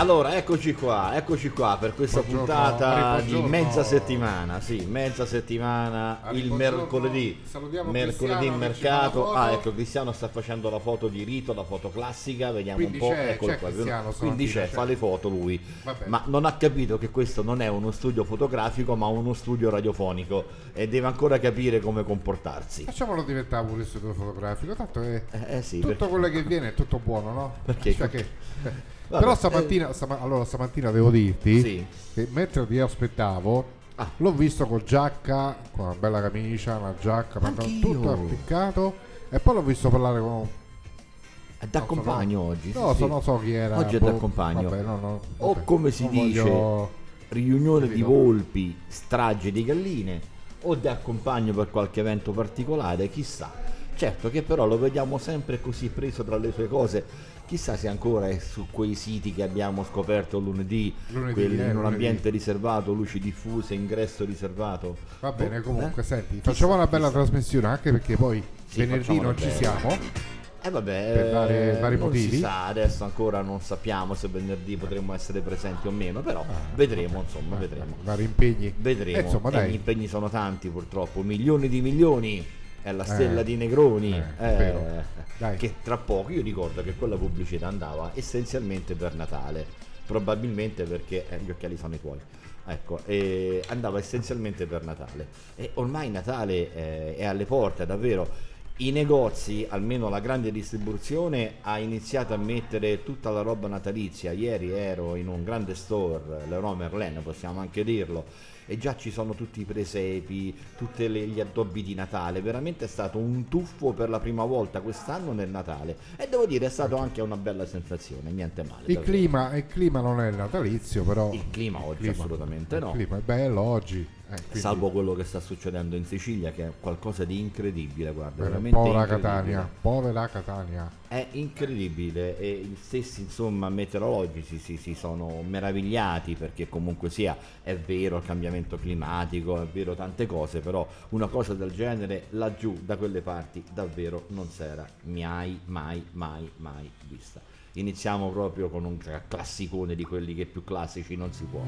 Allora, eccoci qua, eccoci qua per questa Buongiorno, puntata di mezza settimana, sì, mezza settimana, Ari, il mercoledì, Salutiamo mercoledì in Cristiano mercato, ah ecco Cristiano sta facendo la foto di rito, la foto classica, vediamo Quindi un po', eccolo qua, Cristiano quindi c'è, c'è. fa le foto lui, Vabbè. ma non ha capito che questo non è uno studio fotografico ma uno studio radiofonico e deve ancora capire come comportarsi. Facciamolo diventare pure studio fotografico, tanto è Eh, eh sì, tutto perché- quello che viene è tutto buono, no? Perché- Cioè che- Vabbè, Però stamattina, stama- allora, stamattina devo dirti Sì. che mentre ti aspettavo, Ah. l'ho visto con giacca, con una bella camicia, una giacca, pantalone, tutto appiccato e poi l'ho visto parlare con È da so, compagno no. oggi. No, sì, so, sì. non so chi era. Oggi è boh, da compagno. vabbè, no, no, O vabbè, come si dice, voglio- riunione di volpi, strage di galline, o da compagno per qualche evento particolare, chissà. Certo che però lo vediamo sempre così preso tra le sue cose. Chissà se ancora è su quei siti che abbiamo scoperto lunedì, Lunedì, quelli eh, in un lunedì. ambiente riservato, luci diffuse, ingresso riservato. Va bene, Oh, comunque, eh? senti, Chissà, facciamo una bella chissà. trasmissione anche perché poi Sì, venerdì non ci bene. siamo. Eh vabbè, Per vari- eh, vari non motivi. sa, adesso ancora non sappiamo se venerdì potremo essere presenti o meno, però Ah, vedremo, insomma, vedremo. Vari impegni. Vedremo. Eh, insomma, Eh, gli impegni sono tanti purtroppo, milioni di milioni. È la stella Eh, di Negroni. eh, eh, che tra poco io ricordo che quella pubblicità andava essenzialmente per Natale. Probabilmente perché eh, gli occhiali sono i tuoi. Ecco, andava essenzialmente per Natale. E ormai Natale eh, è alle porte, davvero. I negozi, almeno la grande distribuzione, ha iniziato a mettere tutta la roba natalizia. Ieri ero in un grande store, Leroy Merlin, possiamo anche dirlo, e già ci sono tutti i presepi, tutti gli addobbi di Natale. Veramente è stato un tuffo per la prima volta quest'anno nel Natale. E devo dire, è stato anche una bella sensazione, niente male. Il clima, il clima non è natalizio, però. Il clima oggi clima- assolutamente il no. clima è bello oggi. Eh, quindi- Salvo quello che sta succedendo in Sicilia, che è qualcosa di incredibile, guarda, veramente povera. Catania, povera Catania. È incredibile e gli stessi insomma meteorologici si, si sono meravigliati perché comunque sia è vero il cambiamento climatico, è vero tante cose, però una cosa del genere laggiù da quelle parti davvero non si era mai, mai, mai, mai vista. Iniziamo proprio con un cla- classicone di quelli che più classici non si può.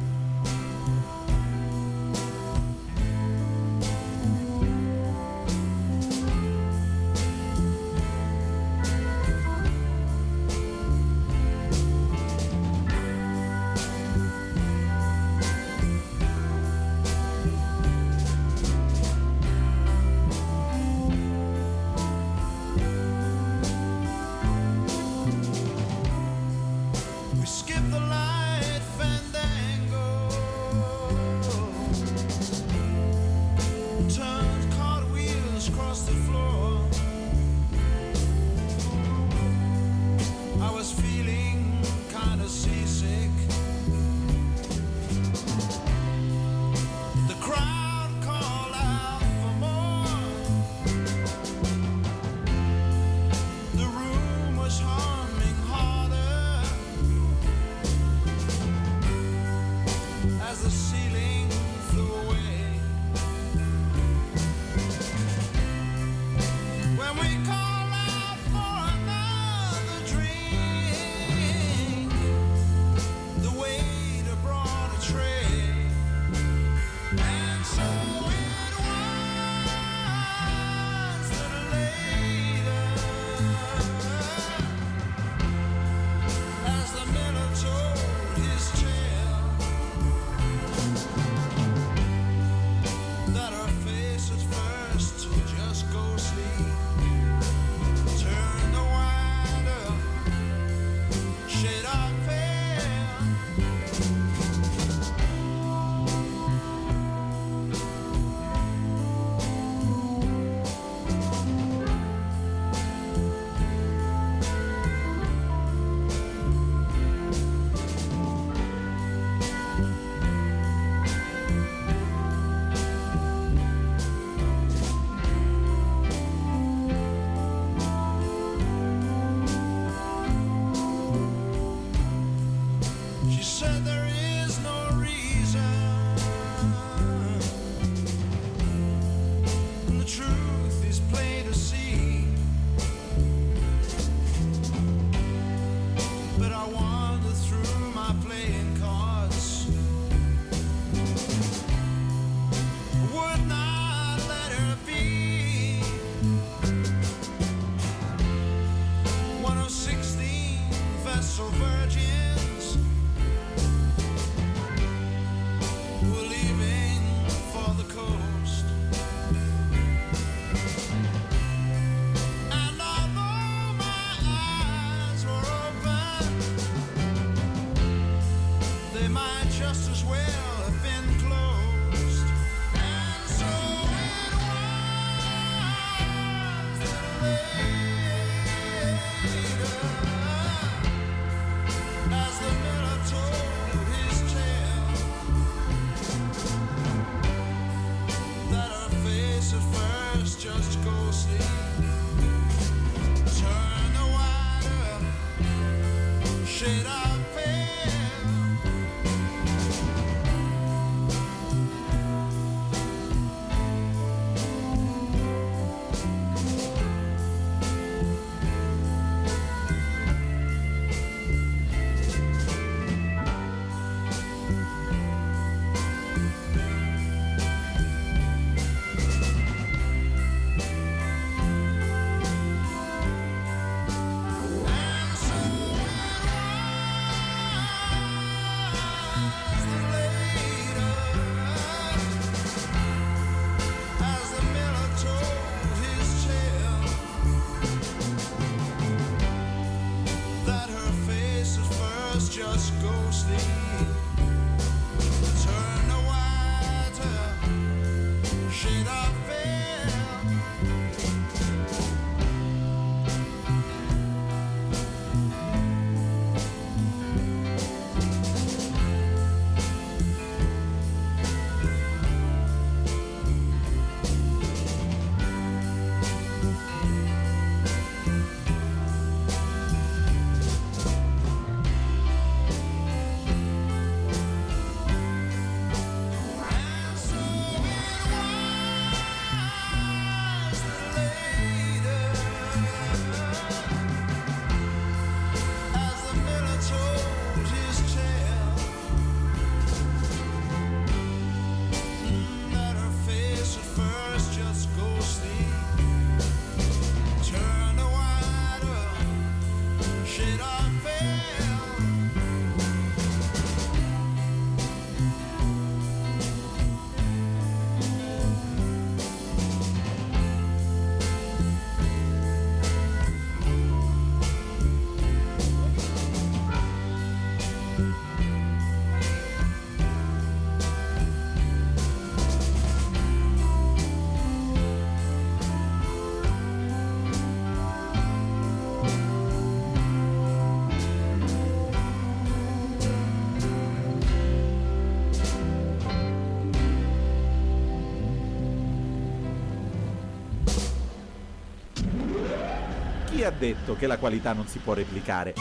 Ha detto che la qualità non si può replicare?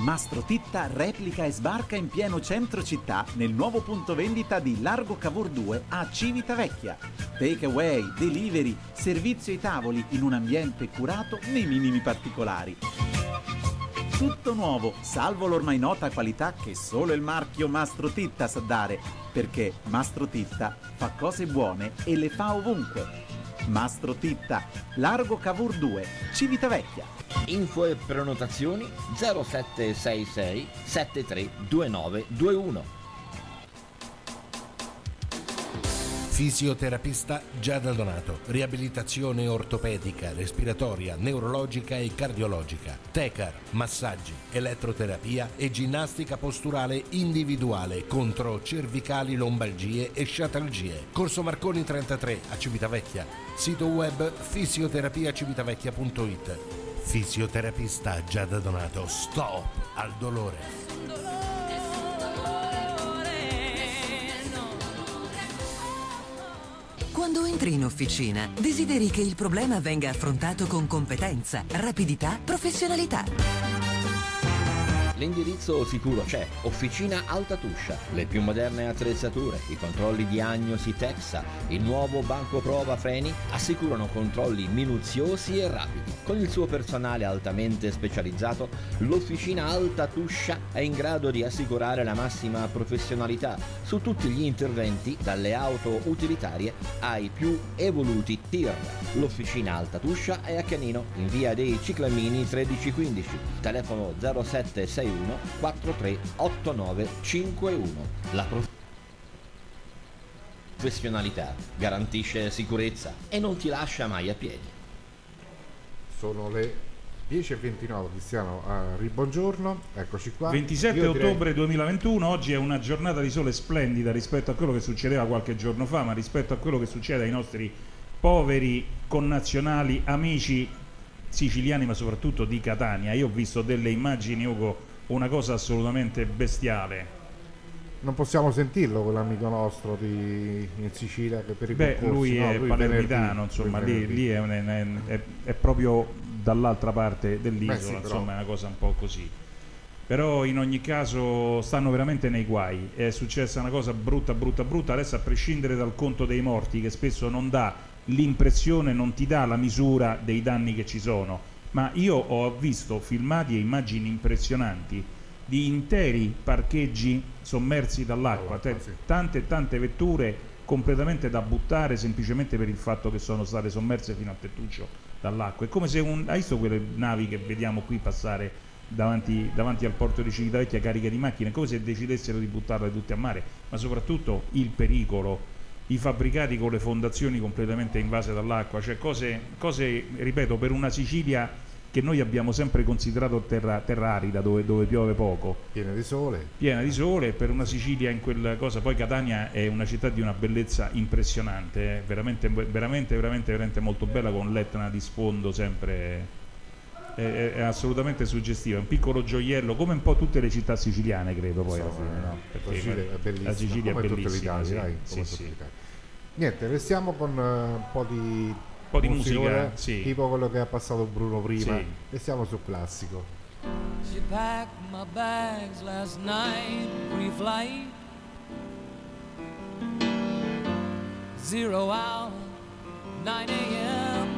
Mastro Titta replica e sbarca in pieno centro città nel nuovo punto vendita di Largo Cavour 2 a Civitavecchia. Take away, delivery, servizio ai tavoli in un ambiente curato nei minimi particolari. Tutto nuovo, salvo l'ormai nota qualità che solo il marchio Mastro Titta sa dare, perché Mastro Titta fa cose buone e le fa ovunque. Mastro Titta, Largo Cavour 2, Civitavecchia. Info e prenotazioni 0766 732921. Fisioterapista Giada Donato. Riabilitazione ortopedica, respiratoria, neurologica e cardiologica. Tecar, massaggi, elettroterapia e ginnastica posturale individuale contro cervicali, lombalgie e sciatalgie. Corso Marconi 33 a Civitavecchia. Sito web fisioterapiacivitavecchia.it. Fisioterapista Giada Donato. Stop al dolore. Quando entri in officina, desideri che il problema venga affrontato con competenza, rapidità, professionalità. L'indirizzo sicuro c'è, Officina Alta Tuscia, le più moderne attrezzature, i controlli diagnosi Texa, il nuovo banco prova freni assicurano controlli minuziosi e rapidi. Con il suo personale altamente specializzato, l'Officina Alta Tuscia è in grado di assicurare la massima professionalità su tutti gli interventi, dalle auto utilitarie ai più evoluti tir. L'Officina Alta Tuscia è a Canino, in via dei Ciclamini 1315, telefono 0761 438951. La professionalità garantisce sicurezza e non ti lascia mai a piedi. Sono le 10.29 Cristiano, ah, ribuongiorno, eccoci qua. 27 Io direi- ottobre 2021, oggi è una giornata di sole splendida rispetto a quello che succedeva qualche giorno fa, ma rispetto a quello che succede ai nostri poveri connazionali, amici siciliani, ma soprattutto di Catania. Io ho visto delle immagini, Ugo, una cosa assolutamente bestiale. Non possiamo sentirlo quell'amico nostro di, in Sicilia che per i Beh, concorsi, lui no, è lui palermitano, insomma, lì, lì è, un- è- è- è proprio dall'altra parte dell'isola, Beh, sì, però- insomma, è una cosa un po' così. Però in ogni caso stanno veramente nei guai, è successa una cosa brutta, brutta, brutta, adesso a prescindere dal conto dei morti che spesso non dà l'impressione, non ti dà la misura dei danni che ci sono, ma io ho visto filmati e immagini impressionanti di interi parcheggi sommersi dall'acqua, te- sì. tante tante vetture completamente da buttare semplicemente per il fatto che sono state sommerse fino al tettuccio dall'acqua. È come se un, hai visto quelle navi che vediamo qui passare davanti, davanti al porto di Civitavecchia cariche di macchine, è come se decidessero di buttarle tutte a mare, ma soprattutto il pericolo, i fabbricati con le fondazioni completamente invase dall'acqua, cioè cose, cose ripeto, per una Sicilia che noi abbiamo sempre considerato terra, terra arida dove, dove piove poco. Piena di sole. piena di sole per una Sicilia in quella cosa poi Catania è una città di una bellezza impressionante eh, veramente, veramente veramente veramente molto bella con l'Etna di sfondo sempre è, è- assolutamente suggestiva è un piccolo gioiello come un po' tutte le città siciliane credo poi alla fine no? la Perché Sicilia è bellissima, la Sicilia come è tutta bellissima l'Italia, sì. dai, Sì, come sì. tutta l'Italia. Niente, restiamo con eh, un po' di, po' di musica, sì. tipo quello che ha passato Bruno prima. Sì. Restiamo sul classico. She packed my bags last night, pre-flight. Zero hour, 9 a.m.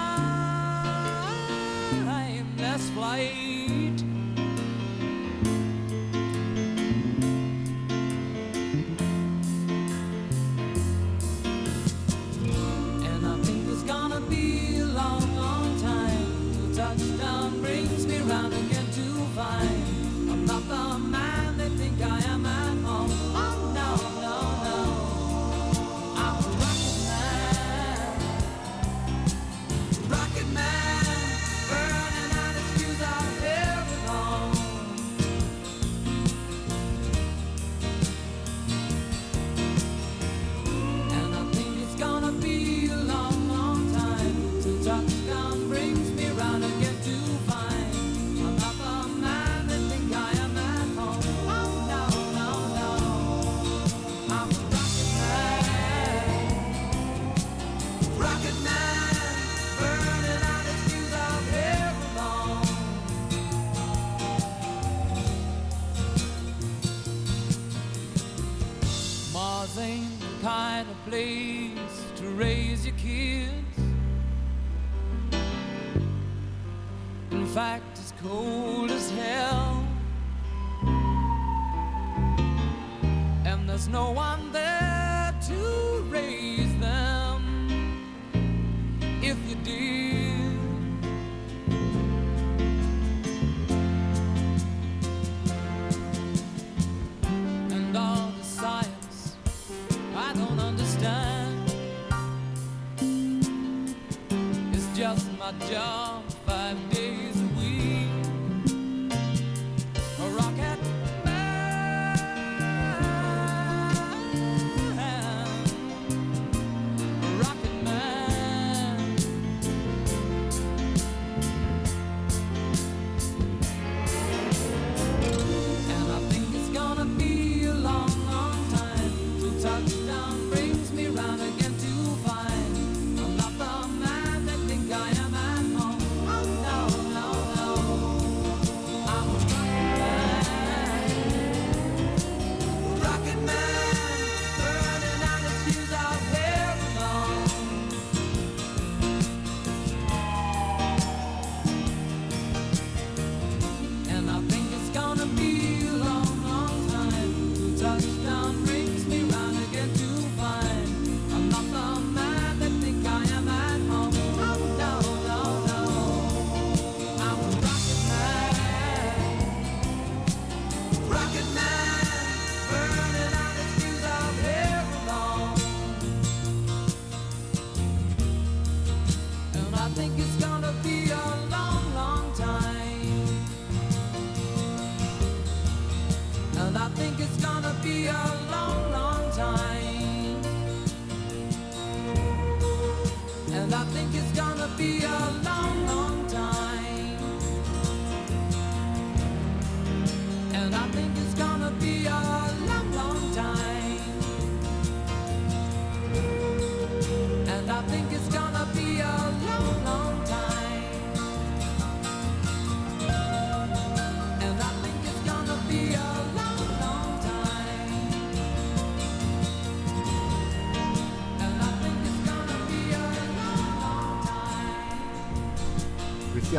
place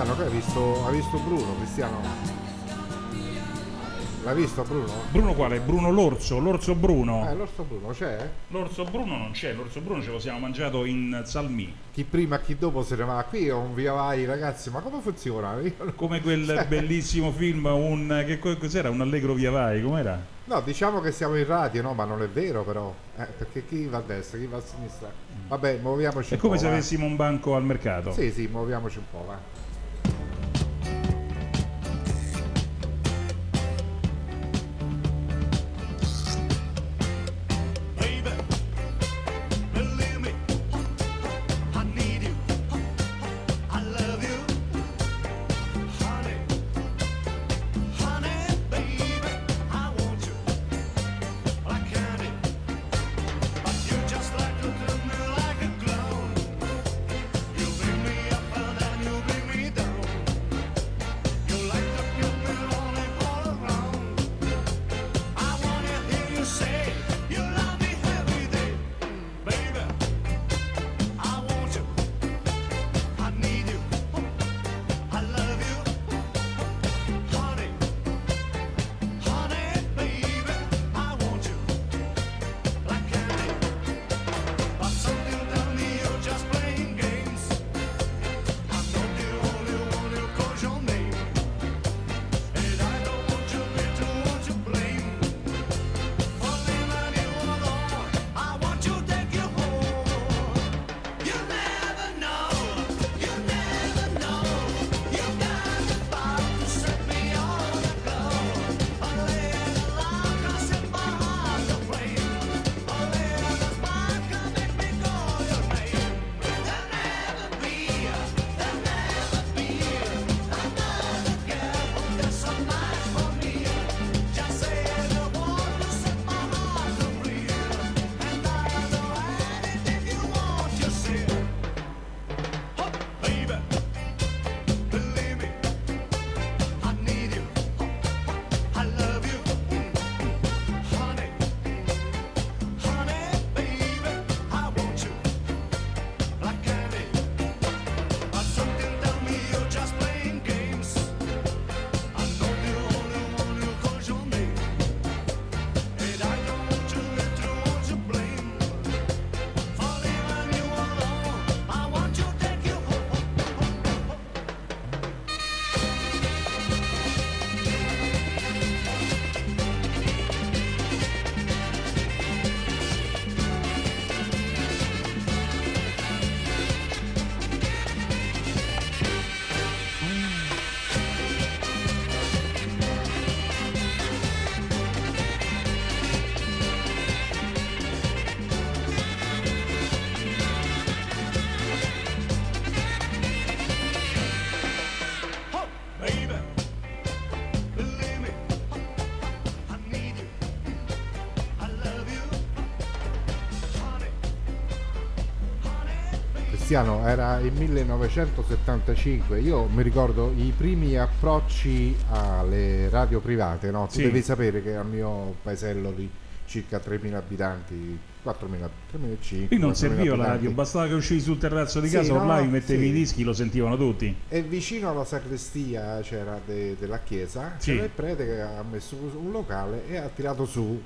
Cristiano, che hai visto, hai visto Bruno? Cristiano? L'hai visto Bruno? Bruno quale? Bruno l'orso, l'orso Bruno. Eh, l'orso Bruno c'è? L'orso Bruno non c'è, l'orso Bruno ce lo siamo mangiato in Salmì. Chi prima, chi dopo se ne va. Qui è un via vai, ragazzi, ma come funziona? Io non- Come quel bellissimo film, un, che co- cos'era? Un allegro via vai, com'era? No, diciamo che siamo in radio, no, ma non è vero però. Eh, perché chi va a destra, chi va a sinistra. Vabbè, muoviamoci È come se avessimo un banco al mercato. Sì, sì, muoviamoci un po', va. Cristiano, era il 1975, io mi ricordo i primi approcci alle radio private, no? Tu Sì. devi sapere che al mio paesello di circa 3.000 abitanti, 4.000, 3.500. Qui non 4.000 serviva la radio, bastava che uscivi sul terrazzo di Sì, casa, no, ormai mettevi sì. i dischi, lo sentivano tutti. E vicino alla sacrestia c'era de- della chiesa, Sì. c'era il prete che ha messo un locale e ha tirato su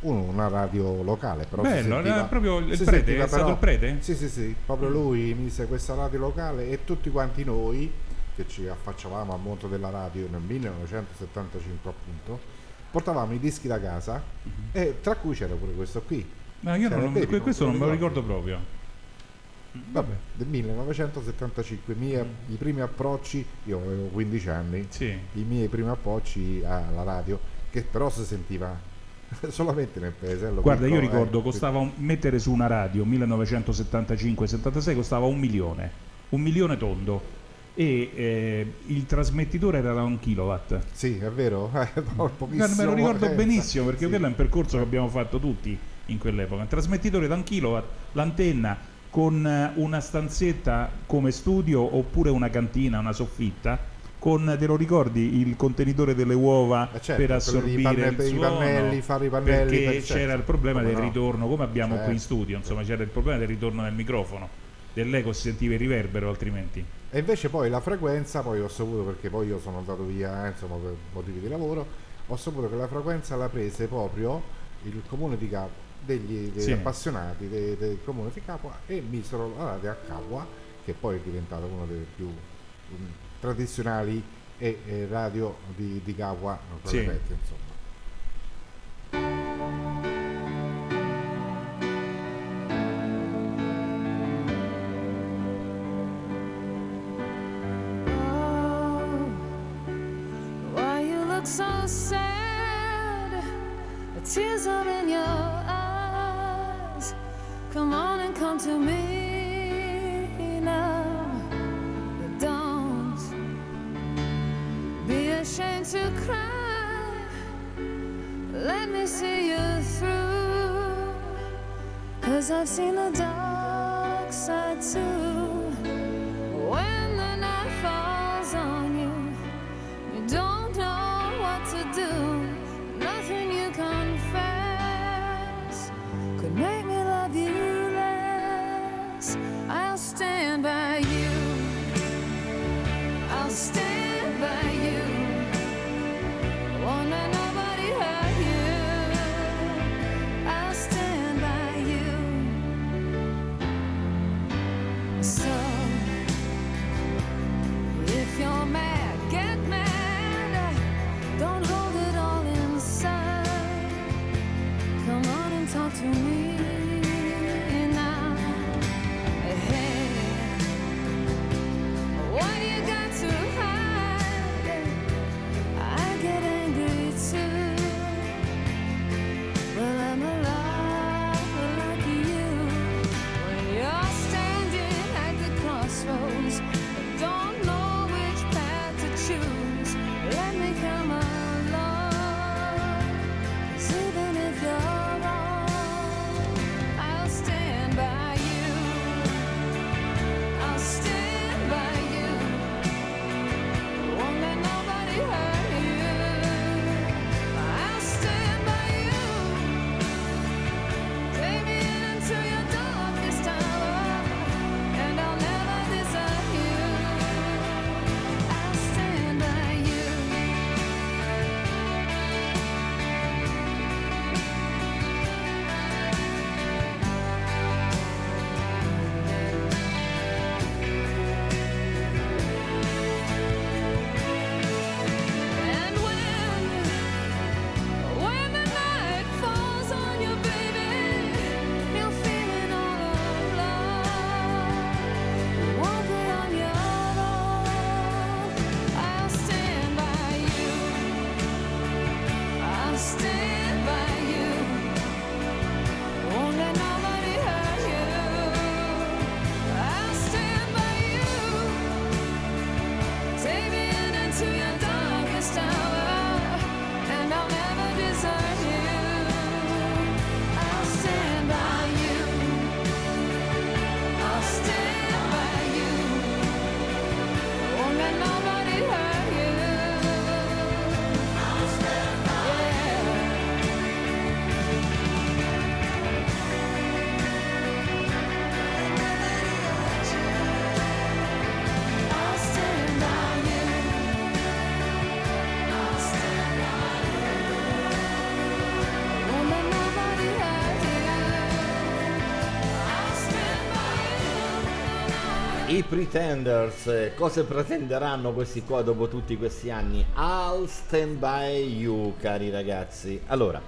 una radio locale. Però si Bello, sentiva- era proprio il prete, sentiva è stato il prete? Sì, sì, sì, proprio lui mise questa radio locale e tutti quanti noi che ci affacciavamo al mondo della radio nel 1975 appunto, portavamo i dischi da casa e tra cui c'era pure questo qui. Ma io non, que- questo non me lo ricordo proprio. Vabbè, del 1975, i miei- i primi approcci, io avevo 15 anni, Sì. i miei primi approcci alla radio che però si sentiva solamente nel paesello Guarda, io piccolo, ricordo, eh, costava un- mettere su una radio 1975-76 costava un milione, un milione tondo e eh, il trasmettitore era da un kilowatt. Sì, è vero, eh, Me lo ricordo eh, benissimo perché sì. quello è un percorso che abbiamo fatto tutti in quell'epoca. Un trasmettitore da un kilowatt, l'antenna con eh, una stanzetta come studio oppure una cantina, una soffitta. Con, te lo ricordi, il contenitore delle uova Eh, certo, per assorbire di panne- il i suono pannelli, fare i pannelli, perché per- certo. c'era il problema Come del no. ritorno come abbiamo qui in Certo. studio insomma c'era il problema del ritorno del microfono dell'eco si sentiva il riverbero altrimenti E invece poi la frequenza, poi ho saputo perché poi io sono andato via eh, insomma, per motivi di lavoro, ho saputo che la frequenza la prese proprio il comune di Capua, degli, degli Sì. appassionati de- del comune di Capua e misero la radio a Capua, che poi è diventata una delle più tradizionali e, e radio di, di quelle Sì. vecchie, insomma. Why you look so sad? The tears are in your eyes. Come on and come to me now. Ashamed to cry. Let me see you through. Cause I've seen the dark side too. Pretenders, eh, cosa pretenderanno questi qua dopo tutti questi anni? I'll stand by you, cari ragazzi. Allora,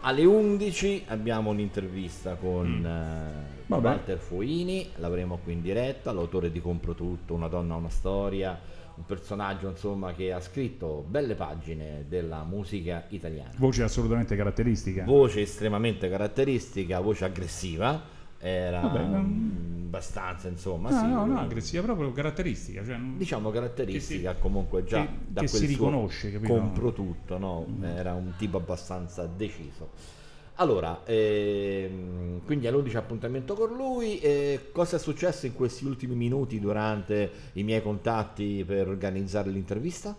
alle 11 abbiamo un'intervista con Mm. Vabbè. Walter Fuini, l'avremo qui in diretta, l'autore di Compro Tutto, Una donna, una storia, un personaggio insomma che ha scritto belle pagine della musica italiana. Voce assolutamente caratteristica. Voce estremamente caratteristica, voce aggressiva, era Vabbè, mm, non- abbastanza insomma, no, sì, no, no, aggressiva, proprio caratteristica. Cioè, diciamo caratteristica Che si- comunque già che- da che quel si riconosce, capito? compro tutto no? era un tipo abbastanza deciso allora ehm, quindi all'11 appuntamento con lui eh, cosa è successo in questi ultimi minuti durante i miei contatti per organizzare l'intervista?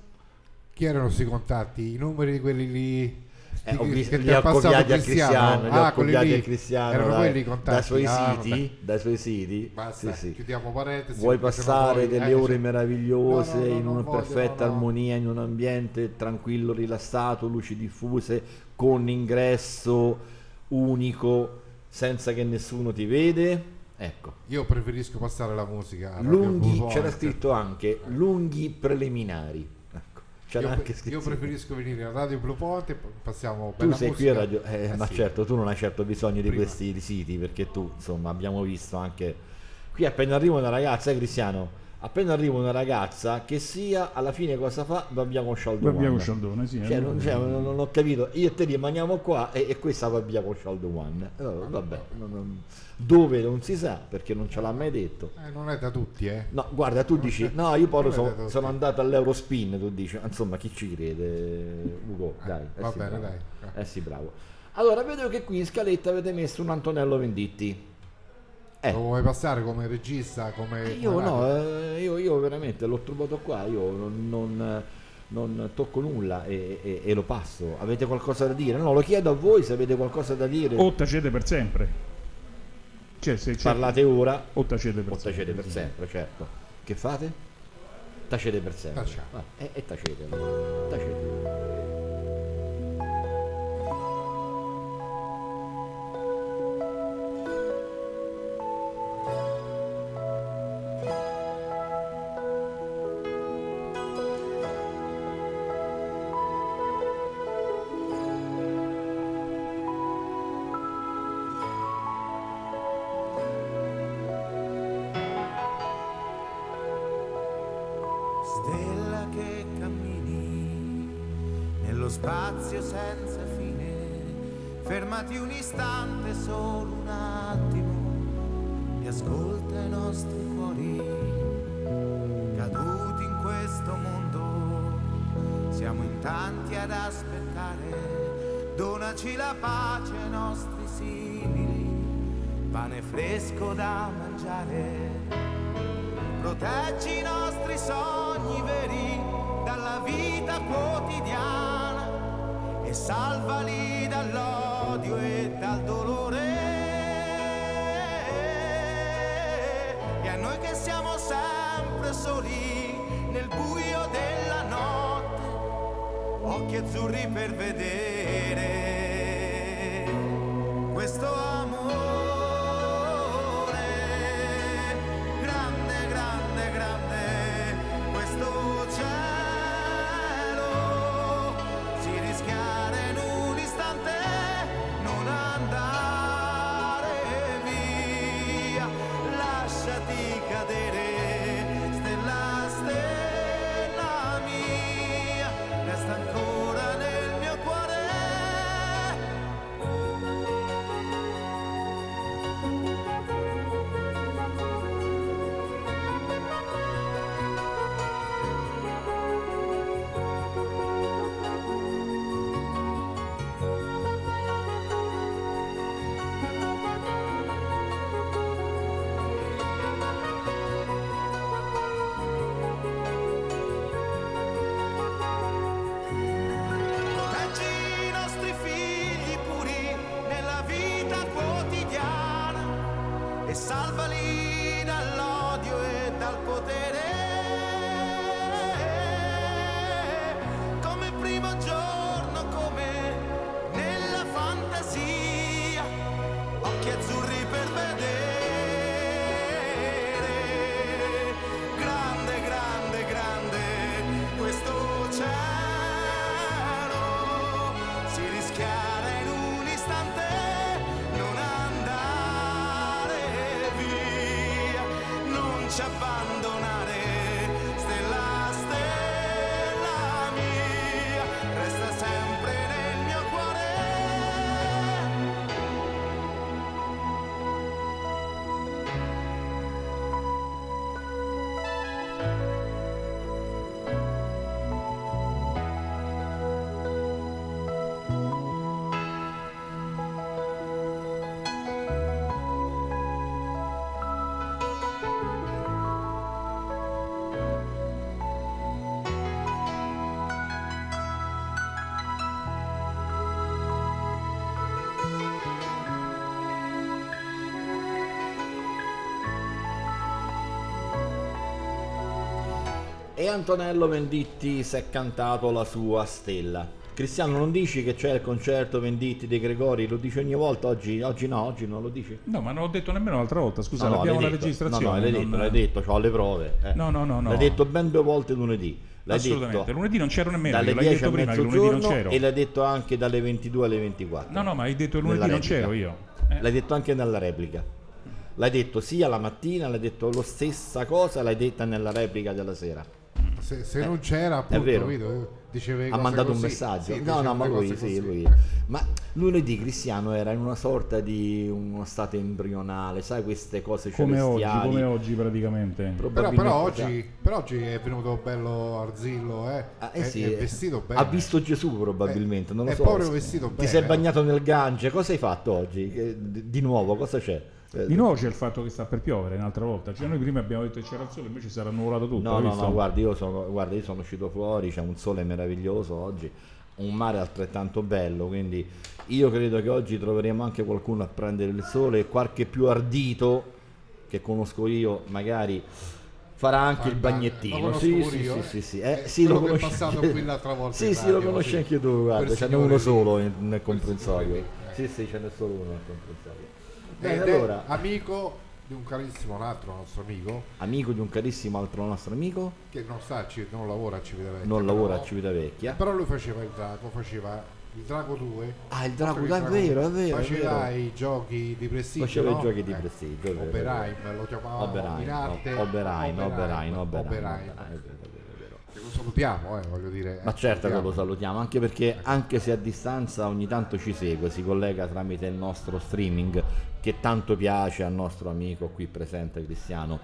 Chi erano questi contatti? I numeri di quelli lì Eh, ho che- vis- che li ho copiati a Cristiano, Ah, copiati a Cristiano Erano dai, quelli contatti. dai suoi Ah, siti, dai suoi siti. Basta, Sì, sì. chiudiamo parentesi. Vuoi passare delle ore sì. meravigliose No, no, no, in una voglio, perfetta armonia, in un ambiente tranquillo, rilassato, luci diffuse, con ingresso unico, senza che nessuno ti vede? Ecco. Io preferisco passare la musica. Lunghi, c'era scritto anche lunghi preliminari. C'era Io, io preferisco venire a Radio Blue Point e poi passiamo Tu sei qui musica. a radio, eh, Eh ma sì. certo, tu non hai certo bisogno di Prima. questi siti perché tu, insomma, abbiamo visto anche qui appena arriva una ragazza, eh, Cristiano, appena arriva una ragazza che sia alla fine cosa fa? Babbiamo scialdo Babbiamo one. Scialdone, sì, Cioè, eh, non, cioè, non- non ho capito, io e te rimaniamo qua e, e questa babbiamo scialdo one. Eh, vabbè, non- non- dove non si sa perché non ce l'ha mai detto. Eh, non è da tutti, eh. No, guarda, tu dici, no, io poi è sono, sono andato all'Eurospin, tu dici, insomma, chi ci crede? Ugo, dai. eh va sì, bene, bravo. dai. Eh sì, bravo. Allora, vedo che qui in scaletta avete messo un Antonello Venditti. Eh. Lo vuoi passare come regista? Come Io come no, eh, io, io veramente l'ho trovato qua, io non, non- non tocco nulla e, e- e lo passo. Avete qualcosa da dire? No, lo chiedo a voi se avete qualcosa da dire. O tacete per sempre. Cioè, se c'è- Parlate ora o tacete per o tacete sempre. per sempre, certo. Che fate? Tacete per sempre. Ah, e, e tacete. Tacete. Fermati un istante, solo un attimo, e ascolta i nostri cuori, caduti in questo mondo, siamo in tanti ad aspettare, donaci la pace ai nostri simili, pane fresco da mangiare. Proteggi i nostri sogni veri dalla vita quotidiana e salvali dall'odio e dal dolore. E a noi che siamo sempre soli nel buio della notte, occhi azzurri per vedere Antonello Venditti si è cantato la sua stella. Cristiano, non dici che c'è il concerto Venditti dei Gregori? Lo dici ogni volta, oggi, oggi no, oggi non lo dici? No, ma non l'ho detto nemmeno l'altra volta, scusa, No, abbiamo la detto. registrazione. No, no, l'hai non- detto, l'hai detto, ho le prove. eh. No, no, no, no. L'hai detto ben due volte lunedì. L'hai Assolutamente, detto lunedì non c'ero nemmeno, dalle io, l'hai 10 detto prima che lunedì non c'ero. e l'hai detto anche dalle 22 alle 24. No, no, ma hai detto lunedì non c'ero io. Eh. L'hai detto anche nella replica. L'hai detto sia la mattina, l'hai detto lo stessa cosa, l'hai detta nella replica della sera. Se, se non c'era, appunto, vero. capito? Dicevi ha mandato un così. messaggio. Sì, no, diceva no, ma lui, sì, lui. Ma lunedì Cristiano era in una sorta di uno stato embrionale, sai queste cose Come oggi, celestiali. come oggi praticamente. Però, però oggi, però oggi è venuto bello Arzillo, eh? Ah, eh è, sì, è eh. vestito bene. Ha visto Gesù probabilmente, Eh, non lo è so. proprio vestito Ti bene, sei eh. bagnato nel Gange, cosa hai fatto oggi? Di nuovo, cosa c'è? Eh, Di nuovo c'è il fatto che sta per piovere un'altra volta. Cioè noi prima abbiamo detto che c'era il sole, invece sarà nuvolato tutto. No, no, visto? no, guarda io, sono, guarda, io sono uscito fuori, c'è un sole meraviglioso oggi, un mare altrettanto bello, quindi io credo che oggi troveremo anche qualcuno a prendere il sole e qualche più ardito, che conosco io, magari farà anche il bagnettino. Sì, sì, io, sì, eh. sì, sì, Eh, eh, sì, lo conosci passato anche- qui l'altra volta Sì, sì, lo conosci anche tu, guarda, ce n'è uno solo nel comprensorio. Sì, sì, ce n'è solo uno nel comprensorio. Bene, allora, amico di un carissimo un altro nostro amico. Amico di un carissimo altro nostro amico, che non sta non lavora a Civitavecchia non lavora però- a Civitavecchia. però lui faceva il drago faceva il drago 2 Ah, il drago, Il è vero, è vero, faceva i giochi di prestigio Faceva no? i giochi di Eh, prestigio, è Oberheim lo chiamavamo Oberheim, in arte. No, Oberheim, Oberheim, Oberheim, Oberheim. Oberheim, Che lo salutiamo eh, voglio dire Ma eh, certo che lo salutiamo, anche perché anche se a distanza ogni tanto ci segue, si collega tramite il nostro streaming che tanto piace al nostro amico qui presente Cristiano,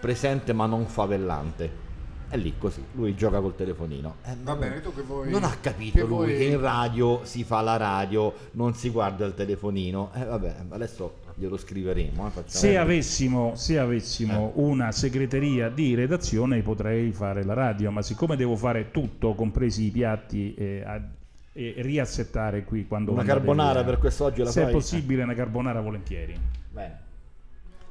presente ma non favellante. È lì così, lui gioca col telefonino. Eh, va bene tu che vuoi Non ha capito che lui vuoi- che in radio si fa la radio, non si guarda il telefonino. Eh vabbè, adesso glielo scriveremo. eh, Se avessimo, se avessimo Eh. una segreteria di redazione potrei fare la radio, ma siccome devo fare tutto, compresi i piatti e, a- e riassettare qui quando Una carbonara via, per quest'oggi la Se fai? è possibile una carbonara volentieri. Bene.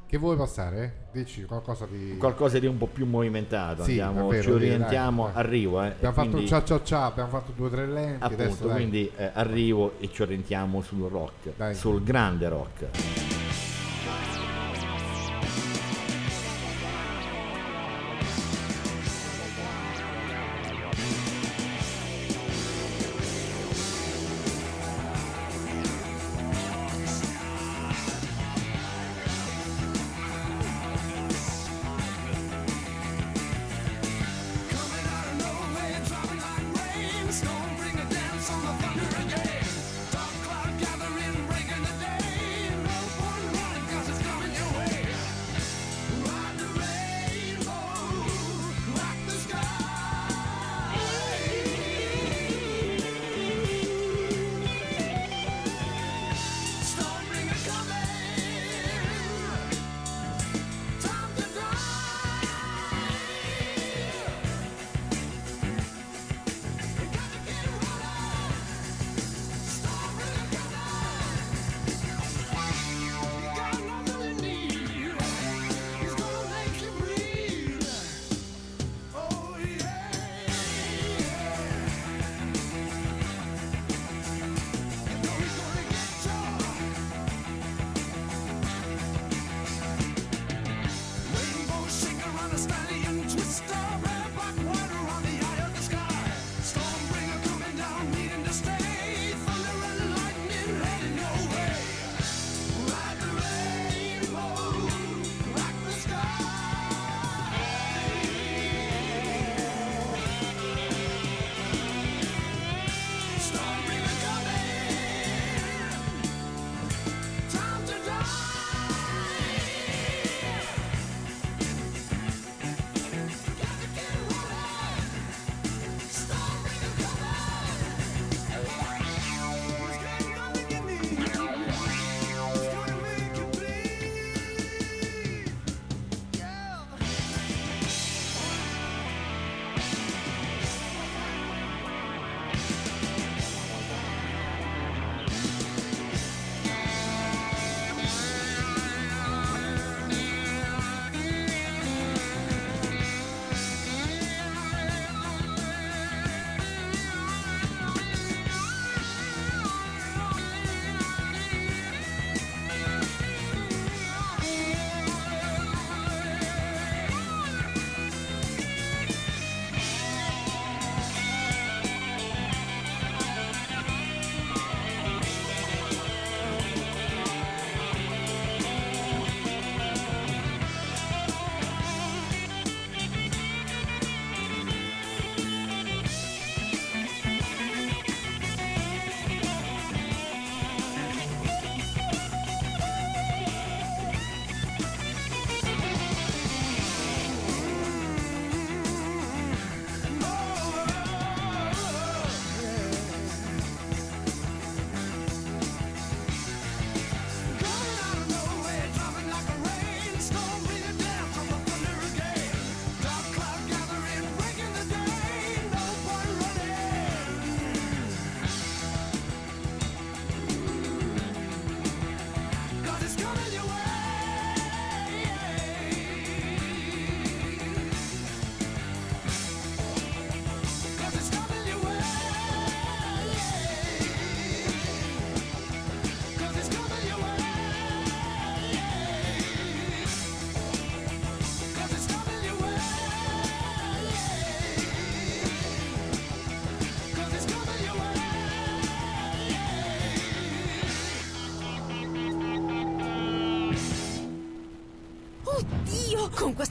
che vuoi passare? dici qualcosa di Qualcosa di un po' più movimentato, Sì, andiamo, vero, ci dai, orientiamo, dai. arrivo. Eh, abbiamo e fatto quindi- un cia cia cia abbiamo fatto due o tre lenti adesso Appunto, dai. quindi eh, arrivo e ci orientiamo sul rock, Dai. sul grande rock.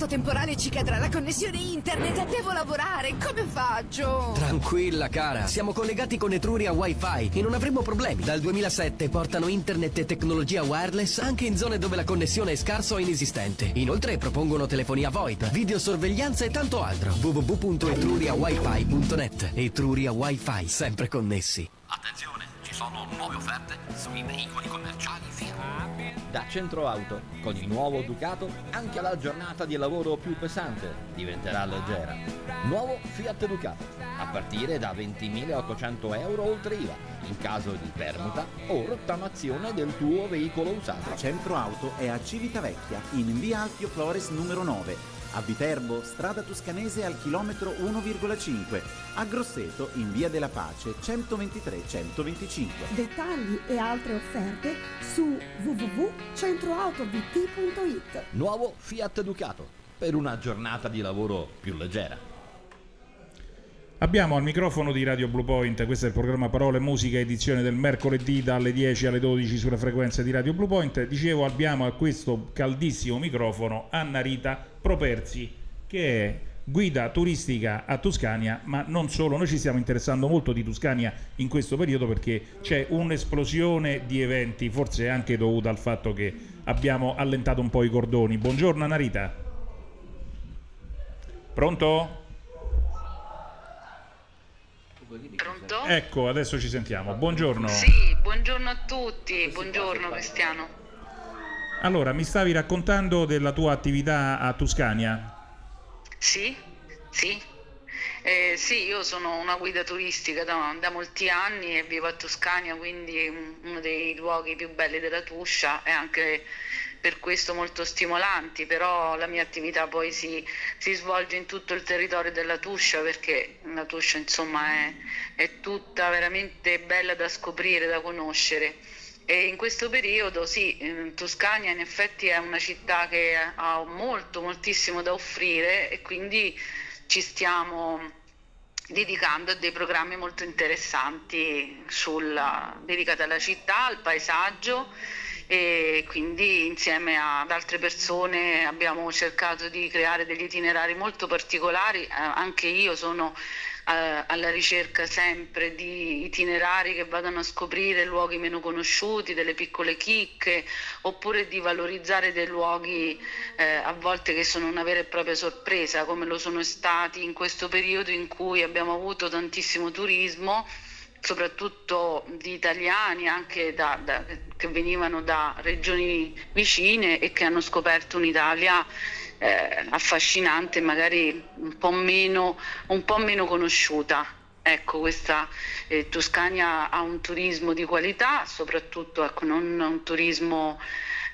Temporale ci cadrà la connessione internet e devo lavorare. Come faccio? Tranquilla cara, siamo collegati con Etruria Wi-Fi e non avremo problemi. Dal 2007 portano internet e tecnologia wireless anche in zone dove la connessione è scarsa o inesistente. Inoltre propongono telefonia VoIP, videosorveglianza e tanto altro. www.etruriawifi.net Etruria Wi-Fi, sempre connessi. Attenzione, ci sono nuove offerte sui veicoli commerciali Fiat. Da Centro Auto, con il nuovo Ducato, anche la giornata di lavoro più pesante diventerà leggera. Nuovo Fiat Ducato, a partire da 20.800 euro oltre IVA, in caso di permuta o rottamazione del tuo veicolo usato. Centro Auto è a Civitavecchia, in via Alpio Flores numero 9. A Viterbo, strada toscanese al chilometro 1,5. A Grosseto, in via della Pace 123-125. Dettagli e altre offerte su www.centroautovt.it. Nuovo Fiat Ducato, per una giornata di lavoro più leggera. Abbiamo al microfono di Radio Blue Point, questo è il programma Parole, Musica, edizione del mercoledì dalle 10 alle 12 sulle frequenze di Radio Blue Point. Dicevo, abbiamo a questo caldissimo microfono Anna Rita Properzi, che è guida turistica a Tuscania, ma non solo, noi ci stiamo interessando molto di Tuscania in questo periodo perché c'è un'esplosione di eventi, forse anche dovuta al fatto che abbiamo allentato un po' i cordoni. Buongiorno Anna Rita. Pronto? Pronto? Ecco, adesso ci sentiamo. Buongiorno. Sì, buongiorno a tutti, buongiorno Cristiano. Allora, mi stavi raccontando della tua attività a Tuscania? Sì, sì. Eh, sì, io sono una guida turistica da, da molti anni e vivo a Toscania, quindi uno dei luoghi più belli della Tuscia e anche per questo molto stimolanti, però la mia attività poi si, si svolge in tutto il territorio della Tuscia perché la Tuscia insomma è, è tutta veramente bella da scoprire, da conoscere. E in questo periodo sì, Toscania in effetti è una città che ha molto, moltissimo da offrire e quindi ci stiamo dedicando a dei programmi molto interessanti sulla- dedicati alla città, al paesaggio e quindi insieme ad altre persone abbiamo cercato di creare degli itinerari molto particolari, Eh, anche io sono eh, alla ricerca sempre di itinerari che vadano a scoprire luoghi meno conosciuti, delle piccole chicche, oppure di valorizzare dei luoghi eh, a volte che sono una vera e propria sorpresa, come lo sono stati in questo periodo in cui abbiamo avuto tantissimo turismo soprattutto di italiani anche da- da- che venivano da regioni vicine e che hanno scoperto un'Italia eh, affascinante, magari un po' meno, un po' meno conosciuta. Ecco, questa eh, Toscania ha un turismo di qualità, soprattutto ecco, non un turismo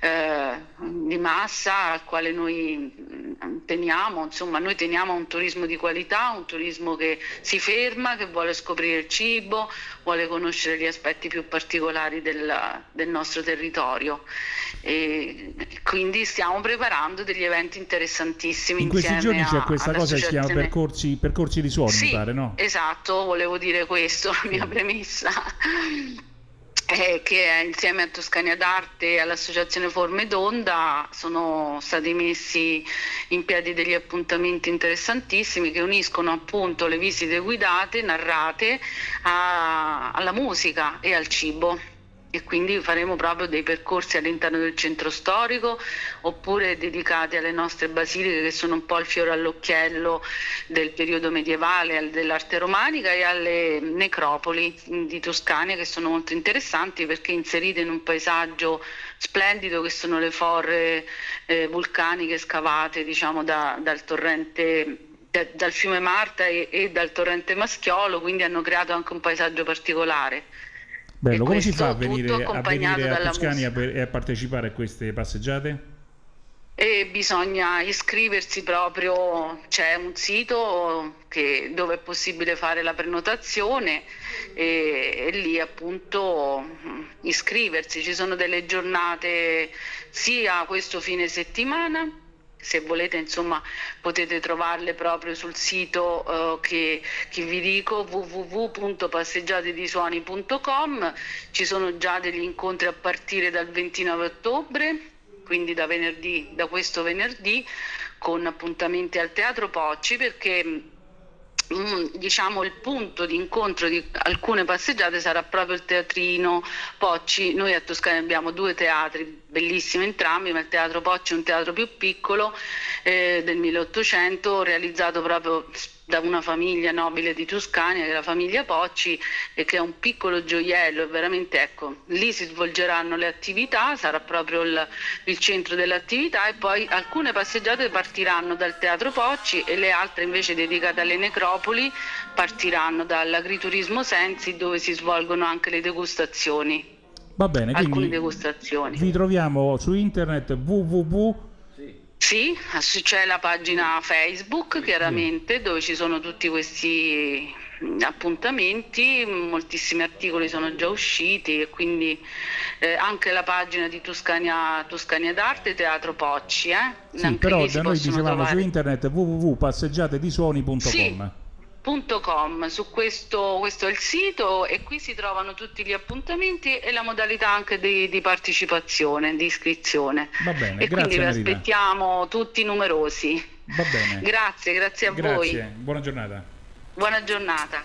eh, di massa al quale noi mm, teniamo, insomma noi teniamo un turismo di qualità, un turismo che si ferma, che vuole scoprire il cibo, vuole conoscere gli aspetti più particolari del, del nostro territorio. E quindi stiamo preparando degli eventi interessantissimi In questi giorni c'è a- questa cosa che si chiama percorsi, percorsi di suoni, sì, mi pare, no? Esatto, volevo dire questo, la mia premessa. Eh, che insieme a Toscania d'Arte e all'Associazione Forme d'Onda sono stati messi in piedi degli appuntamenti interessantissimi che uniscono appunto le visite guidate, narrate a- alla musica e al cibo. E quindi faremo proprio dei percorsi all'interno del centro storico oppure dedicati alle nostre basiliche che sono un po' il fiore all'occhiello del periodo medievale, al- dell'arte romanica e alle necropoli di Toscania che sono molto interessanti perché inserite in un paesaggio splendido che sono le forre eh, vulcaniche scavate diciamo da- dal torrente da- dal fiume Marta e, e dal torrente Maschiolo, quindi hanno creato anche un paesaggio particolare. Bello, come si fa a venire, a, venire a per- e a partecipare a queste passeggiate? E bisogna iscriversi proprio, c'è un sito che- dove è possibile fare la prenotazione e, e lì appunto mh, iscriversi. Ci sono delle giornate sia questo fine settimana, se volete insomma potete trovarle proprio sul sito eh, che, che vi dico www.passeggiatedisuoni.com. Ci sono già degli incontri a partire dal 29 ottobre quindi da venerdì, da questo venerdì, con appuntamenti al Teatro Pocci perché mm, diciamo il punto di incontro di alcune passeggiate sarà proprio il teatrino Pocci. Noi a Toscana abbiamo due teatri bellissimi entrambi, ma il teatro Pocci è un teatro più piccolo eh, del 1800 realizzato proprio da una famiglia nobile di Toscania, che è la famiglia Pocci, e che è un piccolo gioiello, veramente ecco, lì si svolgeranno le attività, sarà proprio il, il centro delle attività e poi alcune passeggiate partiranno dal Teatro Pocci e le altre invece dedicate alle necropoli partiranno dall'agriturismo Sensi dove si svolgono anche le degustazioni, Va bene, alcune degustazioni. vi troviamo su internet www. Sì, c'è la pagina Facebook chiaramente dove ci sono tutti questi mm, appuntamenti, moltissimi articoli sono già usciti e quindi eh, anche la pagina di Toscania, Toscania d'Arte Teatro Pocci. Eh? Sì, però da noi dicevamo su trovare. internet www.passeggiatedisuoni.com. Sì. Punto .com, su questo, questo è il sito e qui si trovano tutti gli appuntamenti e la modalità anche di, di partecipazione, di iscrizione. Va bene, e quindi grazie vi Marina. aspettiamo tutti numerosi. Va bene. Grazie, grazie a voi. Grazie, buona giornata. Buona giornata.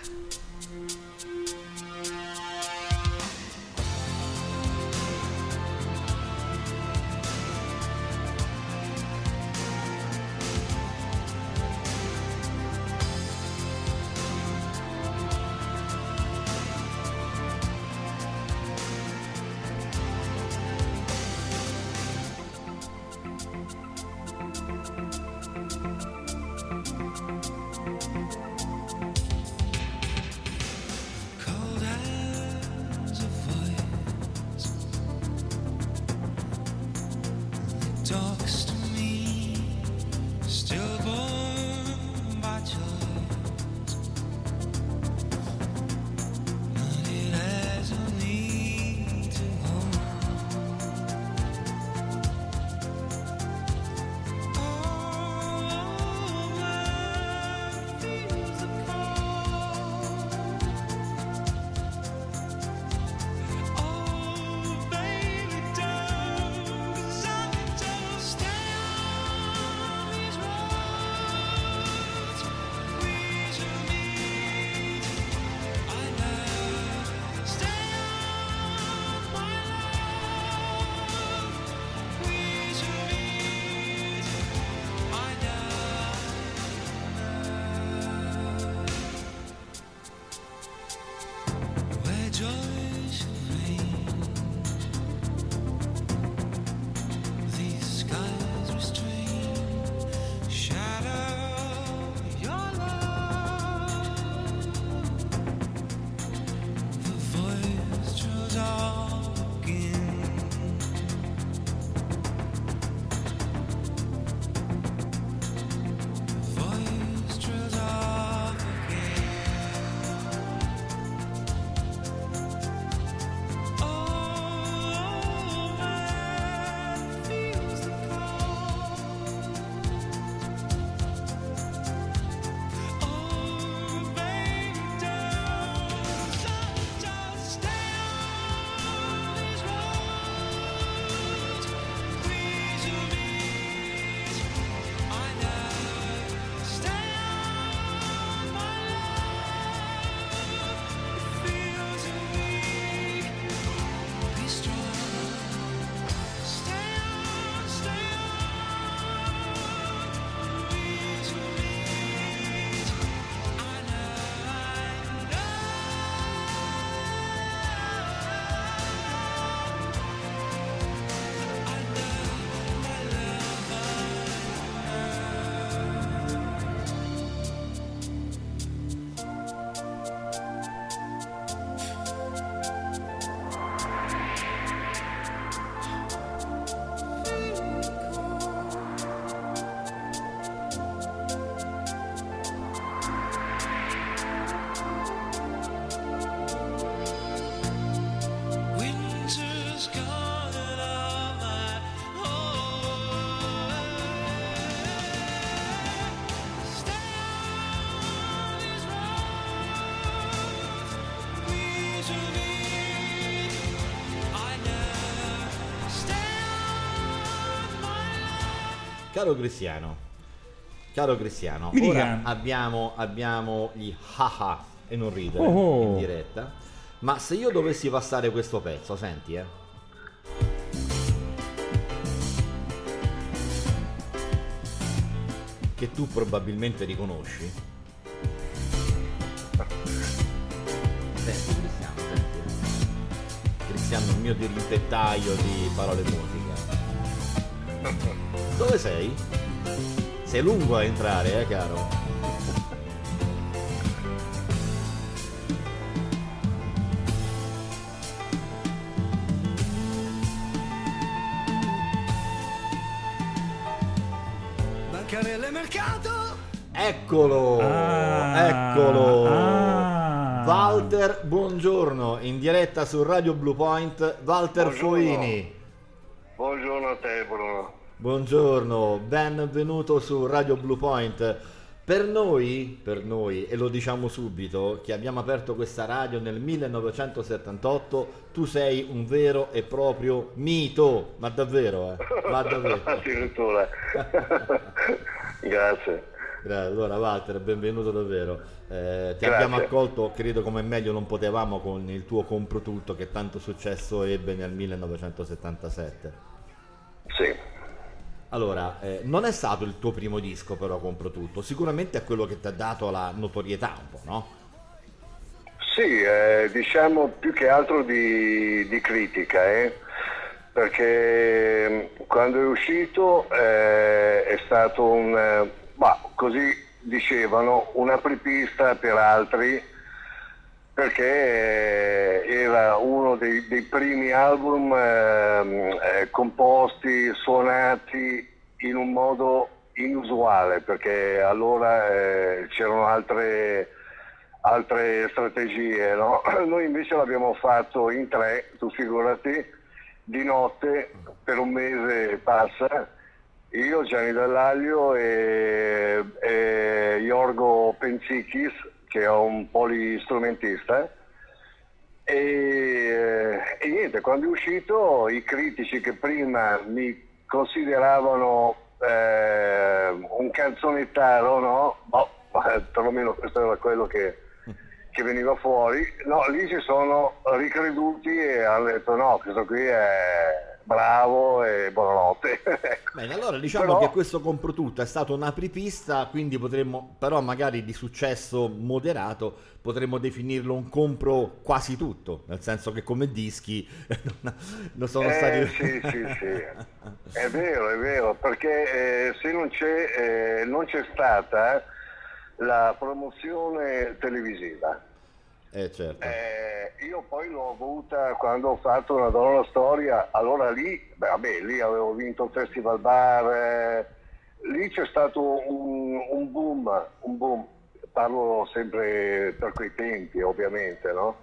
Caro Cristiano, Caro Cristiano, Mi ora abbiamo, abbiamo gli haha e non ridere Oh, oh. in diretta. Ma se io dovessi passare questo pezzo, senti, eh. Che tu probabilmente riconosci. Senti Cristiano, senti. Cristiano, il mio dirimpettaio di parole musica. Dove sei? Sei lungo a entrare, eh caro? Bancarelle mercato. Eccolo! Ah, eccolo! ah. Walter, buongiorno, in diretta su Radio Blue Point, Walter Buongiorno. Foini. Buongiorno a te Bruno. Buongiorno, benvenuto su Radio Blue Point. Per noi, per noi, e lo diciamo subito, che abbiamo aperto questa radio nel 1978, tu sei un vero e proprio mito, ma davvero, eh? Ma davvero. Addirittura. Grazie. Gra- Allora Walter, benvenuto davvero. Eh, ti Grazie. abbiamo accolto, credo come meglio non potevamo, con il tuo Comprotutto che tanto successo ebbe nel 1977. Sì. Allora, eh, non è stato il tuo primo disco però Comprotutto, sicuramente è quello che ti ha dato la notorietà un po', no? Sì, eh, diciamo più che altro di, di critica, eh, perché mm, quando è uscito eh, è stato un, eh, bah, così dicevano, un apripista per altri, perché eh, era uno dei, dei primi album ehm, eh, composti, suonati in un modo inusuale, perché allora eh, c'erano altre altre strategie, no? Noi invece l'abbiamo fatto in tre, tu figurati, di notte per un mese passa, io, Gianni Dall'Aglio e, e Yorgo Penzikis, che è un polistrumentista, e, e niente, quando è uscito i critici che prima mi consideravano eh, un canzonettaro, no? Boh, perlomeno questo era quello che, che veniva fuori, no, lì si sono ricreduti e hanno detto no, questo qui è bravo e buonanotte. Bene, allora diciamo Però- che questo Comprotutto è stato un apripista, quindi potremmo, però magari di successo moderato, potremmo definirlo un compro quasi tutto, nel senso che come dischi non, non sono Eh, stati... sì, sì, sì. È vero, è vero, perché eh, se non c'è, eh, non c'è stata la promozione televisiva. Eh certo. Eh, io poi l'ho avuta quando ho fatto una donna storia, allora lì, vabbè, lì avevo vinto il Festival Bar, eh, lì c'è stato un, un boom, un boom, parlo sempre per quei tempi ovviamente, no?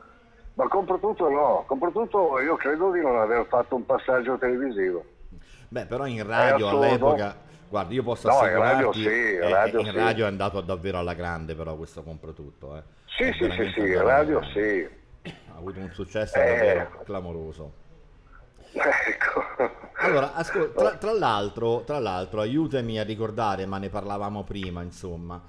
Ma compro tutto no, compro tutto io credo di non aver fatto un passaggio televisivo. Beh, però in radio all'epoca, guarà, io posso No, in assicurarti, radio sì, in eh, radio in sì. radio è andato davvero alla grande però questo Comprotutto. Eh. Sì, sì, sì, sì, in radio sì. Ha avuto un successo Eh. davvero clamoroso. Ecco. Allora, ascol- tra, tra l'altro, tra l'altro, aiutami a ricordare, ma ne parlavamo prima, insomma.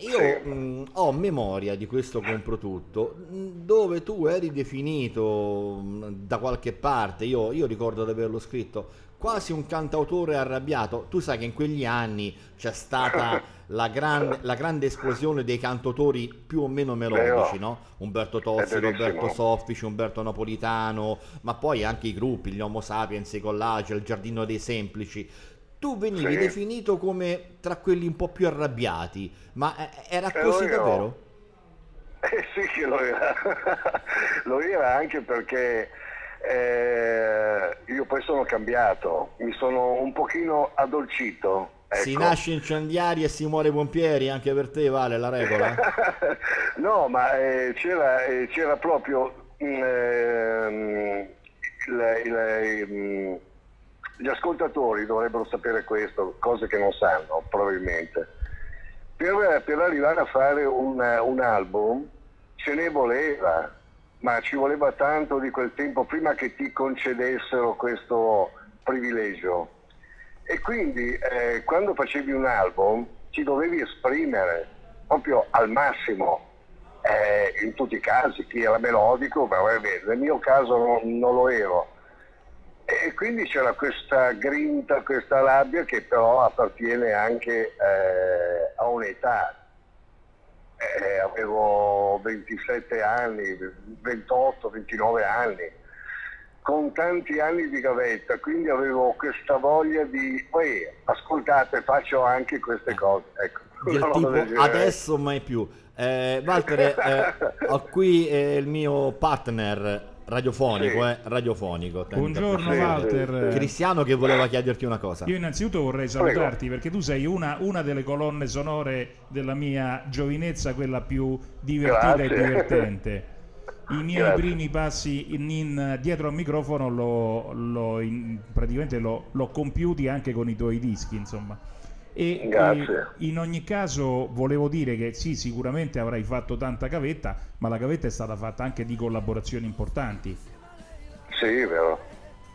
Io mh, ho memoria di questo Comprotutto mh, dove tu eri definito mh, da qualche parte, io, io ricordo di averlo scritto, quasi un cantautore arrabbiato. Tu sai che in quegli anni c'è stata la, gran- la grande esplosione dei cantautori più o meno melodici, Vero. no? Umberto verissimo. Roberto Soffici, Umberto Napolitano, ma poi anche i gruppi, gli Homo Sapiens, i Collage, il Giardino dei Semplici. Tu venivi Sì. definito come tra quelli un po' più arrabbiati, ma eh, era Eh, così davvero? Eh sì che lo era, lo era anche perché eh, io poi sono cambiato, mi sono un pochino addolcito. Si ecco. nasce incendiari e si muore pompieri, anche per te vale la regola? no, ma eh, c'era, eh, c'era proprio mm, ehm, il- il- mm, gli ascoltatori dovrebbero sapere questo, cose che non sanno probabilmente. Per, per arrivare a fare un, un album ce ne voleva, ma ci voleva tanto di quel tempo prima che ti concedessero questo privilegio. E quindi eh, quando facevi un album ti dovevi esprimere proprio al massimo eh, in tutti i casi, chi era melodico, bene. nel mio caso non, non lo ero. E quindi c'era questa grinta, questa rabbia che però appartiene anche eh, a un'età. Eh, avevo 27 anni, 28, 29 anni, con tanti anni di gavetta, quindi avevo questa voglia di, poi ascoltate, faccio anche queste cose. Ecco, tipo adesso mai più. Eh, Walter, eh, ho qui eh, il mio partner radiofonico, Sì. eh, radiofonico. Buongiorno, Sì, Walter. sì. Cristiano che voleva chiederti una cosa. Io innanzitutto vorrei salutarti perché tu sei una, una delle colonne sonore della mia giovinezza, quella più divertita e Grazie. divertente. I miei Grazie. primi passi in, in- dietro al microfono l'ho, l'ho in- praticamente l'ho, l'ho compiuti anche con i tuoi dischi, insomma. E, Grazie. e in ogni caso volevo dire che sì, sicuramente avrai fatto tanta gavetta, ma la gavetta è stata fatta anche di collaborazioni importanti. Sì, vero.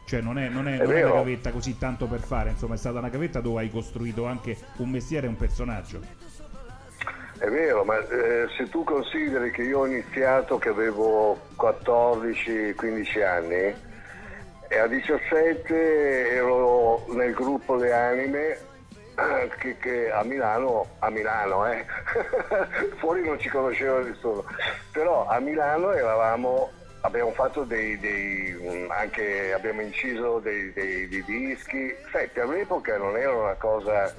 Cioè non è, non è- È non è una gavetta così tanto per fare, insomma è stata una gavetta dove hai costruito anche un mestiere e un personaggio. È vero, ma eh, se tu consideri che io ho iniziato che avevo 14-15 anni e a 17 ero nel gruppo Le Anime che, che a Milano, a Milano eh, fuori non ci conosceva nessuno, però a Milano eravamo, abbiamo fatto dei, dei, mm, anche abbiamo inciso dei, dei- dei dischi, sai per l'epoca non era una cosa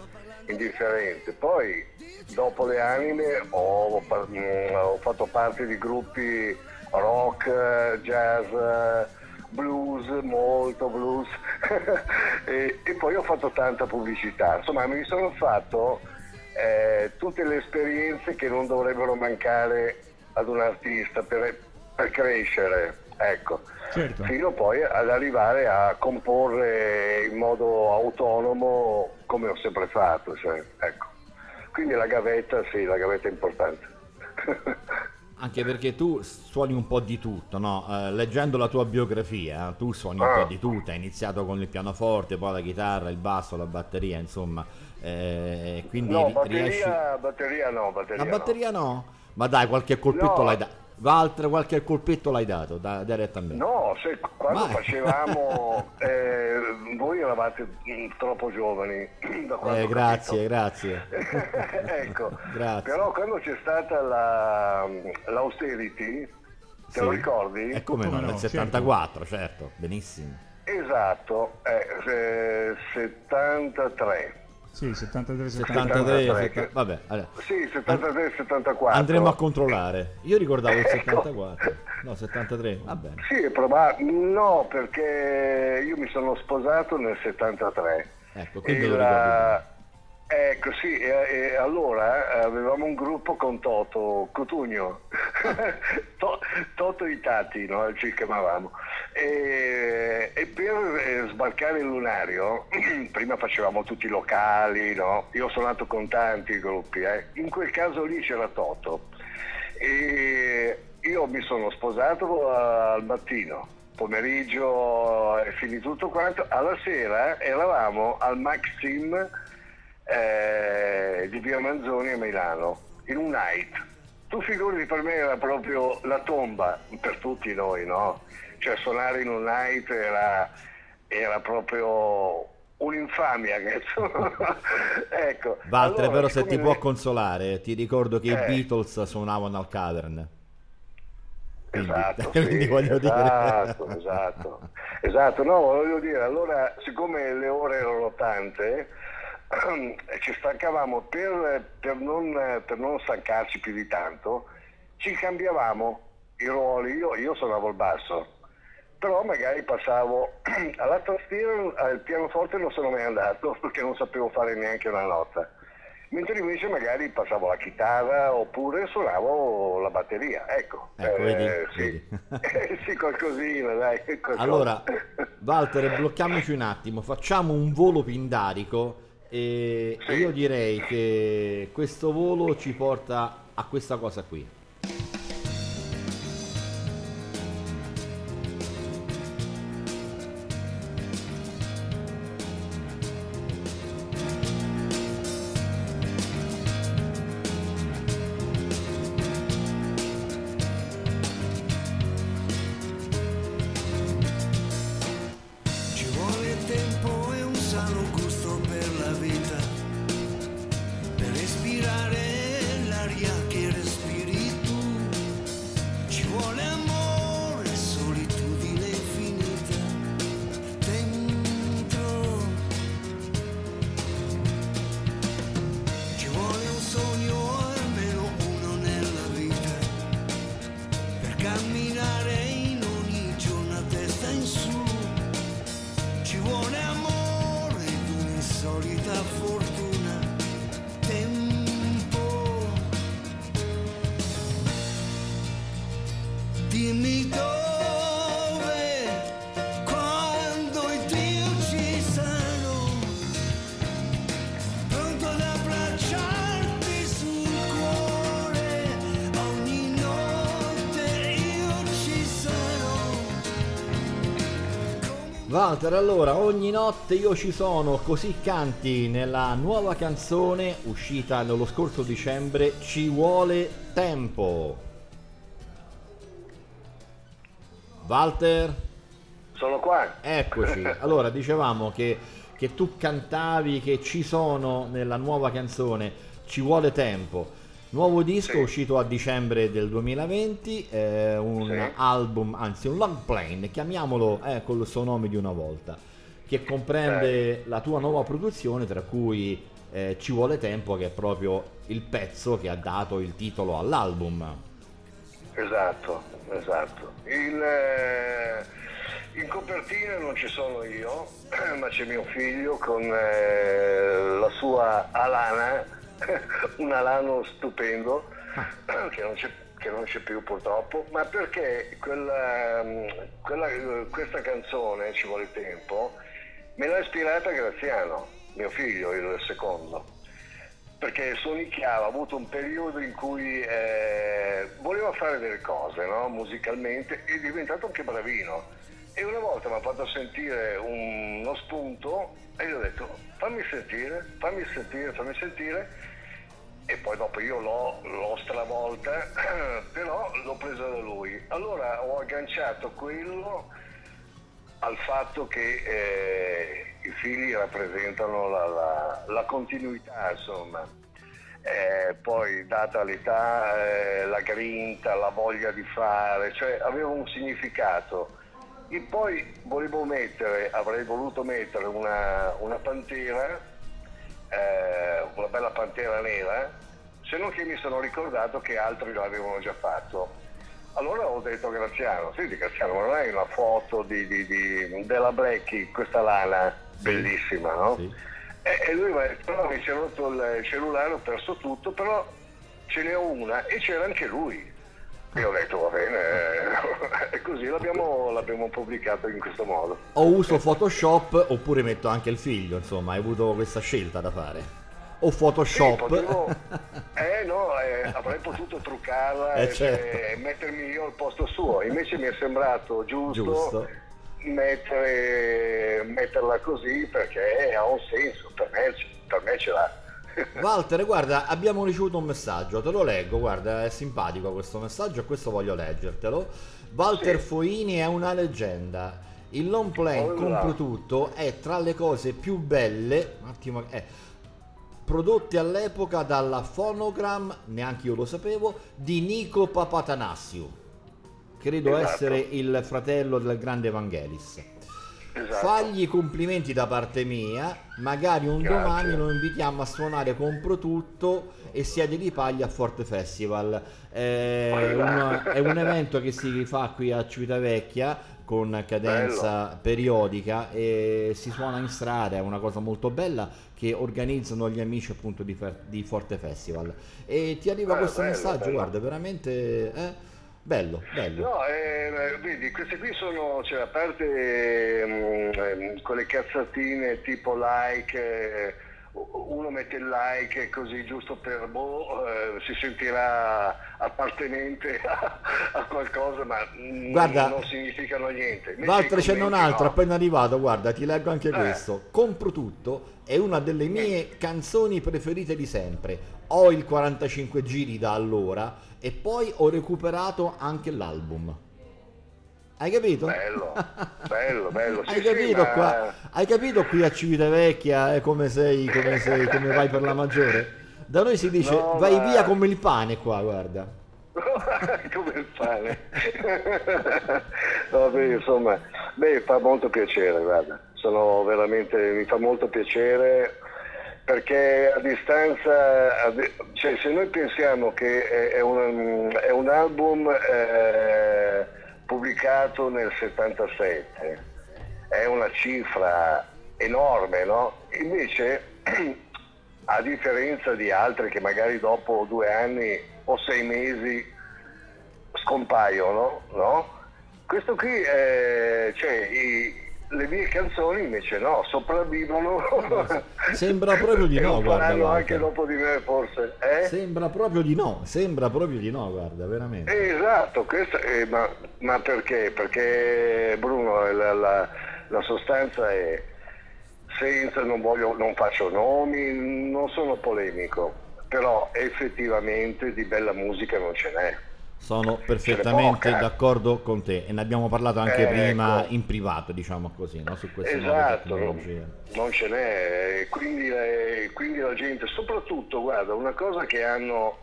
indifferente, poi dopo le anime ho, par- mm, ho fatto parte di gruppi rock, eh, jazz, eh, blues, molto blues e, e poi ho fatto tanta pubblicità, insomma mi sono fatto eh, tutte le esperienze che non dovrebbero mancare ad un artista per, per crescere, ecco Certo. fino poi ad arrivare a comporre in modo autonomo come ho sempre fatto. cioè, ecco. Quindi la gavetta, sì, la gavetta è importante. Anche perché tu suoni un po' di tutto, no? Eh, leggendo la tua biografia, tu suoni un Ah. po' di tutto, hai iniziato con il pianoforte, poi la chitarra, il basso, la batteria, insomma. Eh, quindi no, ri- batteria, riesci... batteria no, batteria La no. batteria no? Ma dai, qualche colpetto No. l'hai dato. Walter, qualche colpetto l'hai dato, da, direttamente. No, se, quando Vai. facevamo, eh, voi eravate troppo giovani. Eh, grazie, capito. grazie. ecco, Grazie. però quando c'è stata la, l'austerity, te lo Sì. ricordi? E come, no, nel 74, certo. benissimo. Esatto, eh, eh, 73. Sì, 73, 73, 73, setta- vabbè, allora, Sì, 73, 74. andremo a controllare. Io ricordavo il Ecco. 74, no, 73, va bene. Sì, è probabile. No, perché io mi sono sposato nel 73. Ecco, quindi E lo la- Ecco, sì, e, e allora eh, avevamo un gruppo con Toto Cotugno, To- Toto i Tati, no? ci chiamavamo. E, e per eh, sbarcare il lunario, prima facevamo tutti i locali, no? io ho suonato con tanti gruppi, eh. in quel caso lì c'era Toto. E io mi sono sposato eh, al mattino, pomeriggio è finito tutto quanto, alla sera eravamo al Maxim eh, di Via Manzoni a Milano, in un night. Tu figurati per me era proprio la tomba per tutti noi, no? Cioè suonare in un night era, era proprio un'infamia, cazzo. ecco. Walter, allora, però se ti siccome- può consolare, ti ricordo che i Eh. Beatles suonavano al cavern. Quindi, Esatto, quindi sì, voglio esatto, dire... esatto, esatto, no, voglio dire, allora siccome le ore erano tante, ci stancavamo per, per non, per non stancarci più di tanto, ci cambiavamo i ruoli, io, io suonavo il basso, però magari passavo alla tastiera, al pianoforte non sono mai andato perché non sapevo fare neanche una nota. Mentre invece magari passavo la chitarra oppure suonavo la batteria, ecco. Ecco, Eh, vedi, sì. sì, qualcosina, dai. qualcosa. Allora, Walter, blocchiamoci un attimo, facciamo un volo pindarico e, io direi che questo volo ci porta a questa cosa qui. Walter, allora, ogni notte io ci sono, così canti nella nuova canzone uscita nello scorso dicembre, Ci vuole tempo. Walter? Sono qua. Eccoci. Allora, dicevamo che, che tu cantavi che ci sono nella nuova canzone, Ci vuole tempo. Nuovo disco uscito a dicembre del 2020, eh, un Sì. album, anzi un long plane, chiamiamolo eh, con il suo nome di una volta, che comprende la tua nuova produzione, tra cui eh, Ci vuole tempo, che è proprio il pezzo che ha dato il titolo all'album. Esatto, esatto. Il, eh, in copertina non ci sono io, ma c'è mio figlio con eh, la sua Alana, un Alano stupendo, che non c'è che non c'è più purtroppo, ma perché quella, mm, quella- questa canzone, Ci vuole tempo, me l'ha ispirata Graziano, mio figlio, il secondo perché suonicchiava, ha avuto un periodo in cui eh, voleva fare delle cose no? musicalmente e è diventato anche bravino. E una volta mi ha fatto sentire un- uno spunto e gli ho detto fammi sentire, fammi sentire, fammi sentire. E poi dopo io l'ho, l'ho stravolta, però l'ho presa da lui. Allora ho agganciato quello al fatto che eh, i figli rappresentano la, la- la continuità, insomma. Eh, poi data l'età, eh, la grinta, la voglia di fare, cioè aveva un significato. E poi volevo mettere, avrei voluto mettere una, una pantera, eh, una bella pantera nera, se non che mi sono ricordato che altri l'avevano già fatto. Allora ho detto Graziano, senti Graziano, ma non hai una foto di, di- di- della Blackie, questa lana bellissima, no? E, e lui mi ha detto, no, mi si è rotto il cellulare, ho perso tutto, però ce n'è una e c'era anche lui. E ho detto, va bene, eh, e così l'abbiamo, l'abbiamo pubblicato in questo modo. O uso Photoshop oppure metto anche il figlio, insomma, hai avuto questa scelta da fare. O Photoshop. Sì, potevo- eh no, eh, avrei potuto truccarla Eh, e certo. mettermi io al posto suo. Invece mi è sembrato giusto, Giusto. mettere- metterla così perché ha un senso, per me, per me ce l'ha. Walter, guarda, abbiamo ricevuto un messaggio, te lo leggo, guarda, è simpatico questo messaggio e questo voglio leggertelo. Walter Foini è una leggenda. Il long plane Oh compro tutto è tra le cose più belle, un attimo, eh, prodotte all'epoca dalla Phonogram, neanche io lo sapevo, di Nico Papatanassiou. Credo Esatto. essere il fratello del grande Evangelis. Esatto. Fagli i complimenti da parte mia, magari un Grazie. domani lo invitiamo a suonare Compro Tutto e Siede di Paglia a Forte Festival. È un, è un evento che si fa qui a Civitavecchia con cadenza periodica e si suona in strada, è una cosa molto bella che organizzano gli amici appunto di, Forte Festival. E ti arriva Eh, questo bello, messaggio, bello. guarda, veramente eh, bello, bello. No, eh, vedi, queste qui sono, cioè, a parte mm, ehm, quelle cazzatine tipo like, eh, uno mette il like così giusto per boh, eh, si sentirà appartenente a, a qualcosa, ma Guarda, non significano niente. Invece Walter ce n'è un commenti altro no. appena arrivato, guarda, ti leggo anche Eh. questo. Compro tutto, è una delle mie canzoni preferite di sempre. Ho il 45 giri da allora e poi ho recuperato anche l'album. Hai capito? Bello, bello, bello. Sì, Hai sì, capito ma- qua? Hai capito qui a Civitavecchia è come sei, come sei, come vai per la maggiore? Da noi si dice No, vai ma- via come il pane qua, guarda. come il pane. Vabbè, insomma, beh, fa molto piacere, guarda. Sono veramente, mi fa molto piacere perché a distanza, cioè se noi pensiamo che è, è un, è un album eh, pubblicato nel 77, è una cifra enorme, no? Invece, a differenza di altri che magari dopo due anni o sei mesi scompaiono, no? Questo qui, è, cioè, i- le mie canzoni invece no, sopravvivono. Sembra proprio di no, guarda. anche dopo di me forse. Eh? Sembra proprio di no, sembra proprio di no, guarda, veramente. Eh, Esatto, questo, eh, ma, ma perché? Perché Bruno, la, la- la sostanza è senza, non, voglio, non faccio nomi, non sono polemico, però effettivamente di bella musica non ce n'è. Sono perfettamente d'accordo con te e ne abbiamo parlato anche Eh, prima ecco. in privato, diciamo così, no? su queste nuove Esatto, tecnologie. non ce n'è, quindi, eh, quindi la gente, soprattutto, guarda, una cosa che hanno,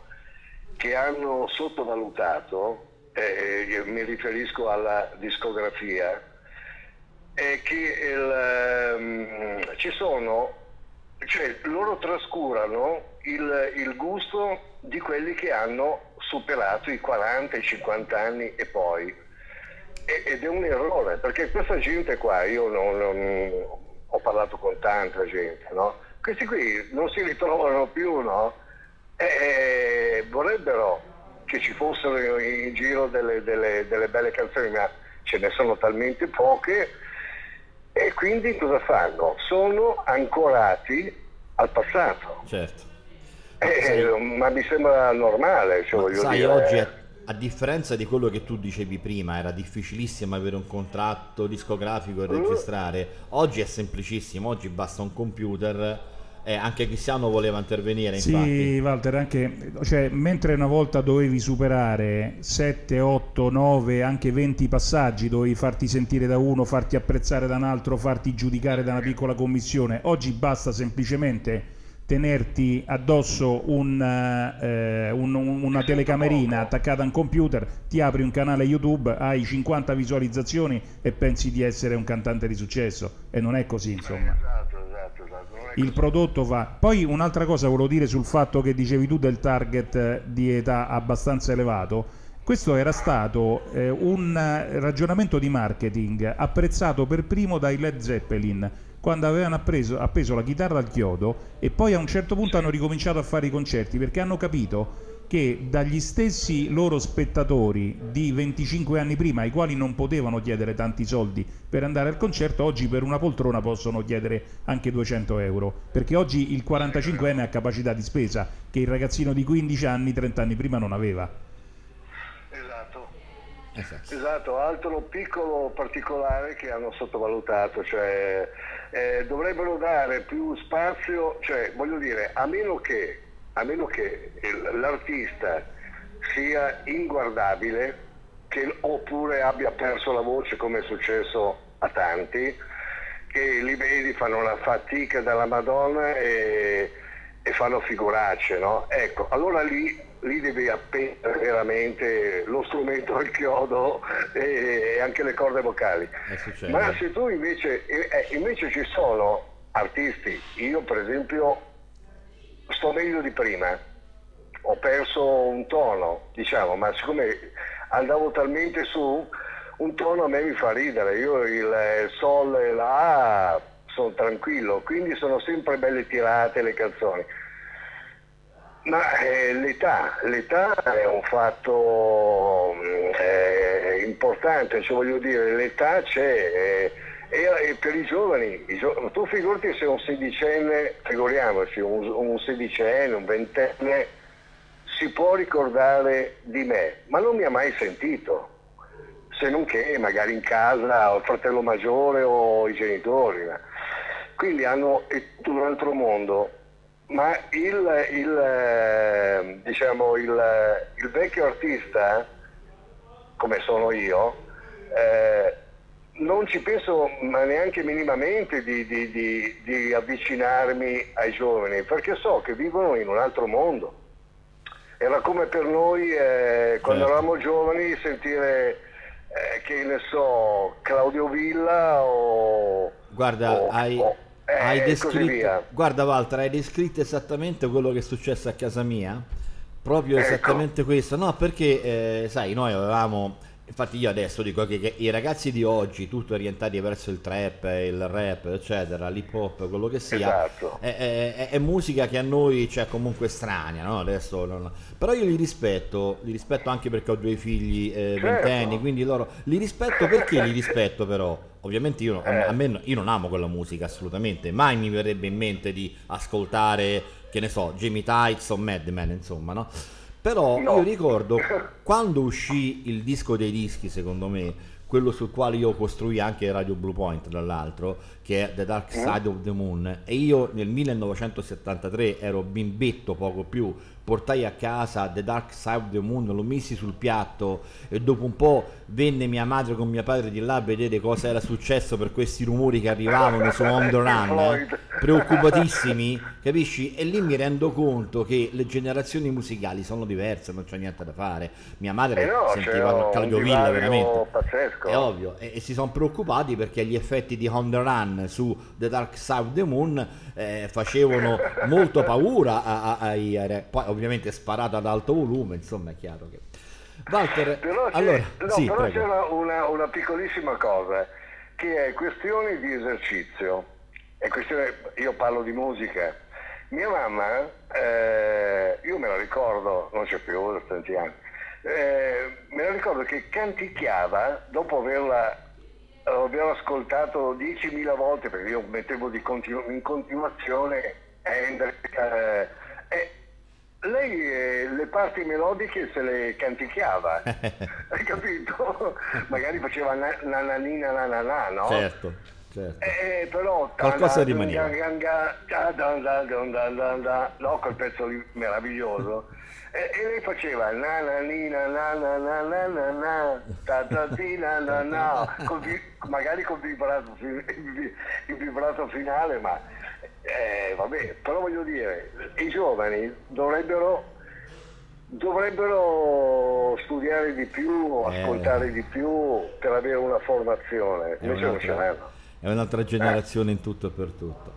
che hanno sottovalutato, eh, mi riferisco alla discografia, è che il, ehm, ci sono, cioè loro trascurano il, il gusto di quelli che hanno superato i 40, i 50 anni e poi. E- ed è un errore, perché questa gente qua, io non, non- ho parlato con tanta gente, no? Questi qui non si ritrovano più, no? E, e vorrebbero che ci fossero in giro delle, delle- delle belle canzoni, ma ce ne sono talmente poche e quindi cosa fanno? Sono ancorati al passato. Certo. Eh, ma mi sembra normale, cioè, voglio Sai, dire, oggi a, a differenza di quello che tu dicevi prima, era difficilissimo avere un contratto discografico e Mm. registrare. Oggi è semplicissimo, oggi basta un computer. E anche Cristiano voleva intervenire, infatti. Sì, Walter, anche cioè, mentre una volta dovevi superare 7, 8, 9, anche 20 passaggi, dovevi farti sentire da uno, farti apprezzare da un altro, farti giudicare da una piccola commissione, oggi basta semplicemente tenerti addosso un, eh, un- un- una telecamerina attaccata a un computer, ti apri un canale YouTube, hai 50 visualizzazioni e pensi di essere un cantante di successo e non è così, insomma Esatto, esatto, esatto. il prodotto va. Poi un'altra cosa volevo dire sul fatto che dicevi tu del target eh, di età abbastanza elevato. Questo era stato eh, un eh, ragionamento di marketing apprezzato per primo dai Led Zeppelin quando avevano appreso- appeso la chitarra al chiodo e poi a un certo punto hanno ricominciato a fare i concerti perché hanno capito che dagli stessi loro spettatori di 25 anni prima, ai quali non potevano chiedere tanti soldi per andare al concerto, oggi per una poltrona possono chiedere anche 200 euro, perché oggi il 45enne ha capacità di spesa che il ragazzino di 15 anni, 30 anni prima non aveva. Esatto. Esatto. Altro piccolo particolare che hanno sottovalutato, cioè eh, dovrebbero dare più spazio, cioè voglio dire, a meno che, a meno che l'artista sia inguardabile, che- oppure abbia perso la voce come è successo a tanti, che li vedi, fanno una fatica dalla Madonna e, e fanno figuracce, no? Ecco, allora lì, lì devi appendere veramente lo strumento al chiodo e, anche le corde vocali. Eh, succede. Ma se tu invece, eh, invece ci sono artisti, io per esempio sto meglio di prima, ho perso un tono, diciamo, ma siccome andavo talmente su, un tono a me mi fa ridere, io il sol e la A sono tranquillo, quindi sono sempre belle tirate le canzoni. Ma eh, l'età, l'età è un fatto eh, importante, cioè voglio dire, l'età c'è eh, e, per i giovani, i gio- tu figurati se un sedicenne, figuriamoci, un, un sedicenne, un ventenne, si può ricordare di me, ma non mi ha mai sentito, se non che magari in casa o il fratello maggiore o i genitori. Quindi hanno tutto un altro mondo ma il, il, eh, diciamo, il, il vecchio artista, come sono io, eh, non ci penso ma neanche minimamente di, di- di- di avvicinarmi ai giovani, perché so che vivono in un altro mondo. Era come per noi eh, quando Certo. eravamo giovani sentire, eh, che ne so, Claudio Villa o... Guarda, o- hai, o- hai e così descritto. Guarda, Walter, hai descritto esattamente quello che è successo a casa mia. Proprio Ecco. esattamente questo. No, perché, eh, sai, noi avevamo. Infatti, io adesso dico che, che i ragazzi di oggi, tutti orientati verso il trap, il rap, eccetera, l'hip hop, quello che sia, Esatto. è, è- è- musica che a noi c'è comunque estranea, no? Adesso non- Però io li rispetto, li rispetto anche perché ho due figli eh, Certo. ventenni, quindi loro li rispetto perché li rispetto però. Ovviamente io, a- Eh. a me, io non amo quella musica assolutamente, mai mi verrebbe in mente di ascoltare, che ne so, Jamie Tights o Madman, insomma, no? Però No. io ricordo quando uscì il disco dei dischi, secondo me, quello sul quale io costruì anche Radio Blue Point, tra l'altro, che è The Dark Side of the Moon. E io nel 1973 ero bimbetto poco più, portai a casa The Dark Side of the Moon, lo misi sul piatto e dopo un po' venne mia madre con mio padre di là a vedere cosa era successo per questi rumori che arrivavano su On the Run, eh, preoccupatissimi, capisci? E lì mi rendo conto che le generazioni musicali sono diverse, non c'è niente da fare. Mia madre Eh no, sentiva Claudio Villa veramente. pazzesco. È ovvio, e, e si sono preoccupati perché gli effetti di On the Run su The Dark Side of the Moon eh, facevano molto paura a- a- ai, poi ovviamente sparato ad alto volume, insomma è chiaro che... Walter, Però c'è, allora, no, sì, però c'è una, una- una piccolissima cosa che è questione di esercizio. È questione, io parlo di musica. Mia mamma, eh, io me la ricordo, non c'è più da tanti anni, eh, me la ricordo che canticchiava dopo averla, averla ascoltato 10.000 volte, perché io mettevo di continu- in continuazione Hendrix, eh, e lei eh, le parti melodiche se le canticchiava, hai capito? Magari faceva na- nananina nananà, no? Certo, certo. Eh, però Qualcosa rimaneva. no quel pezzo lì meraviglioso e, e lei faceva na na ni na na na na na na na ta ta ti na na na vi- magari col vibrato, il vi- il vibrato finale ma eh, vabbè però voglio dire i giovani dovrebbero dovrebbero studiare di più Eh. ascoltare di più per avere una formazione invece non ce l'hanno è un'altra generazione in tutto e per tutto.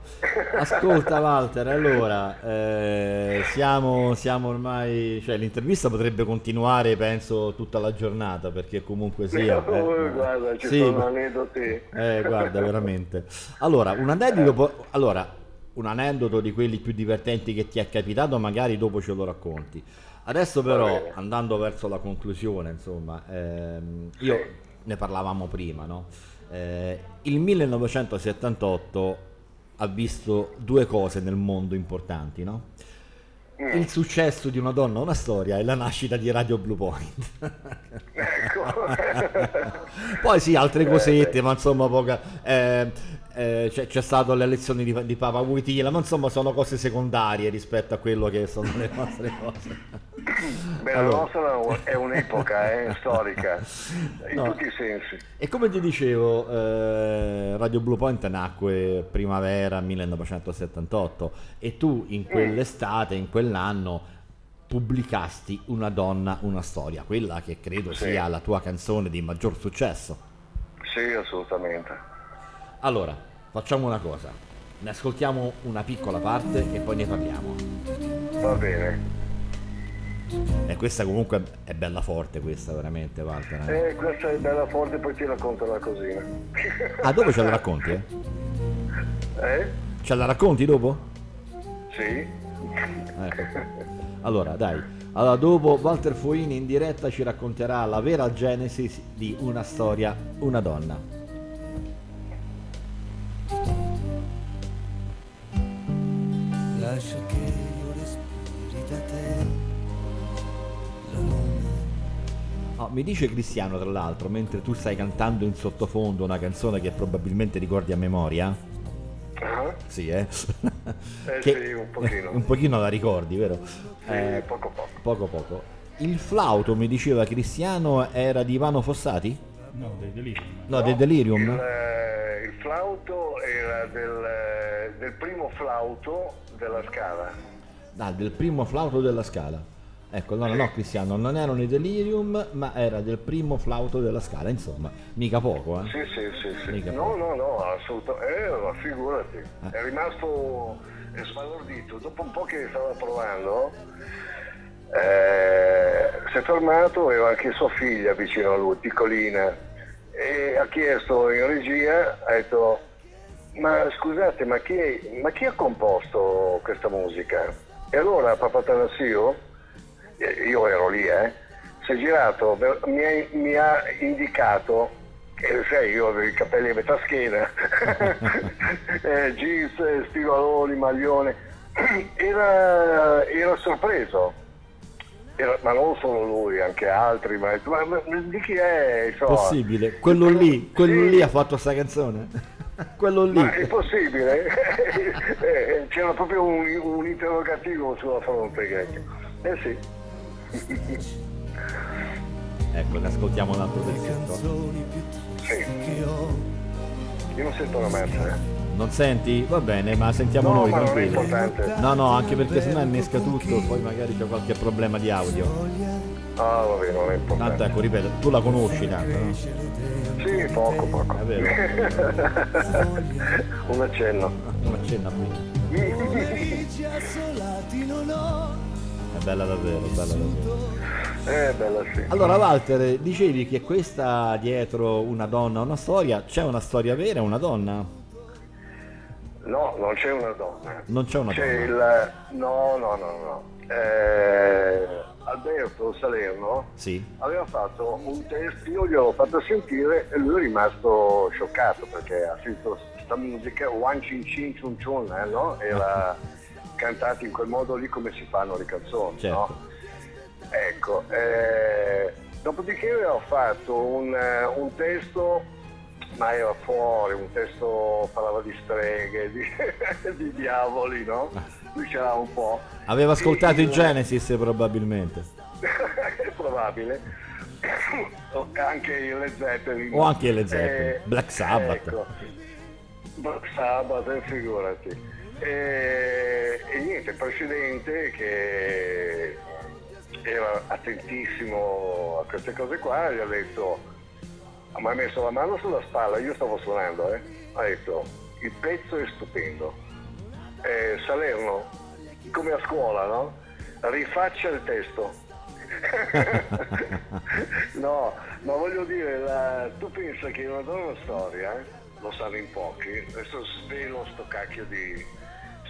Ascolta Walter, allora eh, siamo, siamo ormai, cioè l'intervista potrebbe continuare penso tutta la giornata perché comunque sia... Oh, eh, guarda, ci sì, sono aneddoti. Eh, guarda, veramente. Allora, un aneddoto, allora, un aneddoto di quelli più divertenti che ti è capitato, magari dopo ce lo racconti. Adesso però, andando verso la conclusione, insomma, ehm, io ne parlavamo prima, no? Eh, il 1978 ha visto due cose nel mondo importanti, no? Mm. Il successo di una donna, una storia e la nascita di Radio Blue Point. Poi sì, altre cosette, ma insomma poca. eh, eh, c'è, c'è stato le elezioni di, di Papa Wojtyla, ma insomma sono cose secondarie rispetto a quello che sono le nostre cose. Beh, Allora. la nostra è un'epoca eh, storica, in No. tutti i sensi. E come ti dicevo, eh, Radio Blue Point nacque primavera 1978 e tu in quell'estate, in quell'anno, pubblicasti Una donna, una storia, quella che credo Sì. sia la tua canzone di maggior successo. Sì, assolutamente. Allora, facciamo una cosa, ne ascoltiamo una piccola parte e poi ne parliamo. Va bene. E questa comunque è bella forte, questa veramente, Walter. eh. Eh, questa è bella forte, poi ti racconto la cosina. Ah, dopo ce la racconti, eh? Eh? Ce la racconti dopo? Sì. Ecco. Allora, dai. Allora, dopo Walter Foini in diretta ci racconterà la vera genesi di una storia, una donna. Lascia che io respiri da te la luna Oh, mi dice Cristiano, tra l'altro, mentre tu stai cantando in sottofondo una canzone che probabilmente ricordi a memoria. Ah? Sì, eh? Eh Che- sì, un pochino. un pochino la ricordi, vero? Sì, Eh, poco poco. poco poco. Il flauto, mi diceva Cristiano, era di Ivano Fossati? No, dei delirium. No, del Delirium? Il, eh, il flauto era del, eh, del primo flauto della scala. Ah, del primo flauto della scala. Ecco, no, no, no, Cristiano, non erano i Delirium, ma era del primo flauto della scala, insomma, mica poco, eh? Sì, sì, sì, sì. Mica No, no, no, assolutamente. Eh, figurati. Eh. È rimasto sbalordito. Dopo un po' che stava provando, eh, si è fermato, aveva anche sua figlia vicino a lui, piccolina, e ha chiesto in regia, ha detto, ma scusate, ma chi, ma chi ha composto questa musica? E allora Papa Tanassio, eh, io ero lì, eh, si è girato, mi ha, mi ha indicato, eh, sai, io avevo i capelli a metà schiena, eh, jeans, eh, stivaloni, maglione, era, era sorpreso. Era- ma non solo lui, anche altri, ma, ma- ma di chi è? insomma? Possibile. Quello lì, quello lì ha fatto sta canzone? quello lì. Ma è possibile? Eh, C'era proprio un, un interrogativo sulla fronte. che- Eh sì. Ecco, ne ascoltiamo un altro pezzetto. Sì. Io non sento la merce. Non senti? Va bene, ma sentiamo No, noi, ma tranquillo. No, no, anche perché sennò innesca tutto, poi magari c'è qualche problema di audio. Ah, vabbè, non è importante. Tanto ecco, ripeto, tu la conosci tanto, no? Sì, poco, poco. È vero. un accenno. Un accenno a me. Amici assolati non ho È bella davvero, bella davvero. Eh, bella sì. Allora Walter, dicevi che questa dietro una donna, una storia, c'è una storia vera, una donna? No, non c'è una donna. Non c'è una C'è donna. il... No, no, no, no. Eh, Alberto Salerno Sì. aveva fatto un test, io gliel'ho fatto sentire e lui è rimasto scioccato perché ha sentito questa musica, One Chin Chin Chun Chun, eh, no? Era cantata in quel modo lì come si fanno le canzoni, Certo. no? Ecco, eh, dopodiché aveva fatto un, eh, un testo, ma era fuori, un testo parlava di streghe, di, di diavoli, no? Lui c'era un po'. Aveva ascoltato E i Genesis probabilmente. è probabile. O anche il Led Zeppelin. O anche il Led Zeppelin. Eh, Black Sabbath. ecco. Black Sabbath, eh, figurati. E, e niente, il presidente che era attentissimo a queste cose qua, gli ha detto, mi ha messo la mano sulla spalla, io stavo suonando, eh. ha detto, il pezzo è stupendo. Eh, Salerno, come a scuola, no? Rifaccia il testo. no, ma voglio dire, la- tu pensa che una donna storia, eh, lo sanno in pochi, adesso svelo sto cacchio di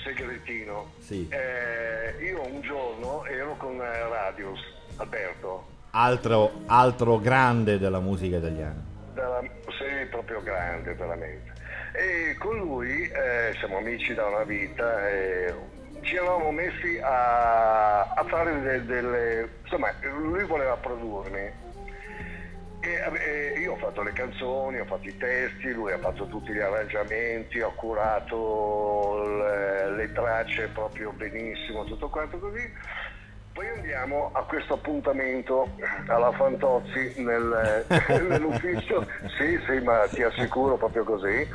segretino. Sì. Eh, io un giorno ero con Radius, Alberto, Altro, altro grande della musica italiana. Della- sì, proprio grande veramente. E con lui eh, siamo amici da una vita e ci eravamo messi a, a fare de- delle... insomma, lui voleva produrmi. E, eh, io ho fatto le canzoni, ho fatto i testi, lui ha fatto tutti gli arrangiamenti, ho curato le, le tracce proprio benissimo, tutto quanto così. Poi andiamo a questo appuntamento alla Fantozzi nel- nell'ufficio, sì sì ma ti assicuro proprio così,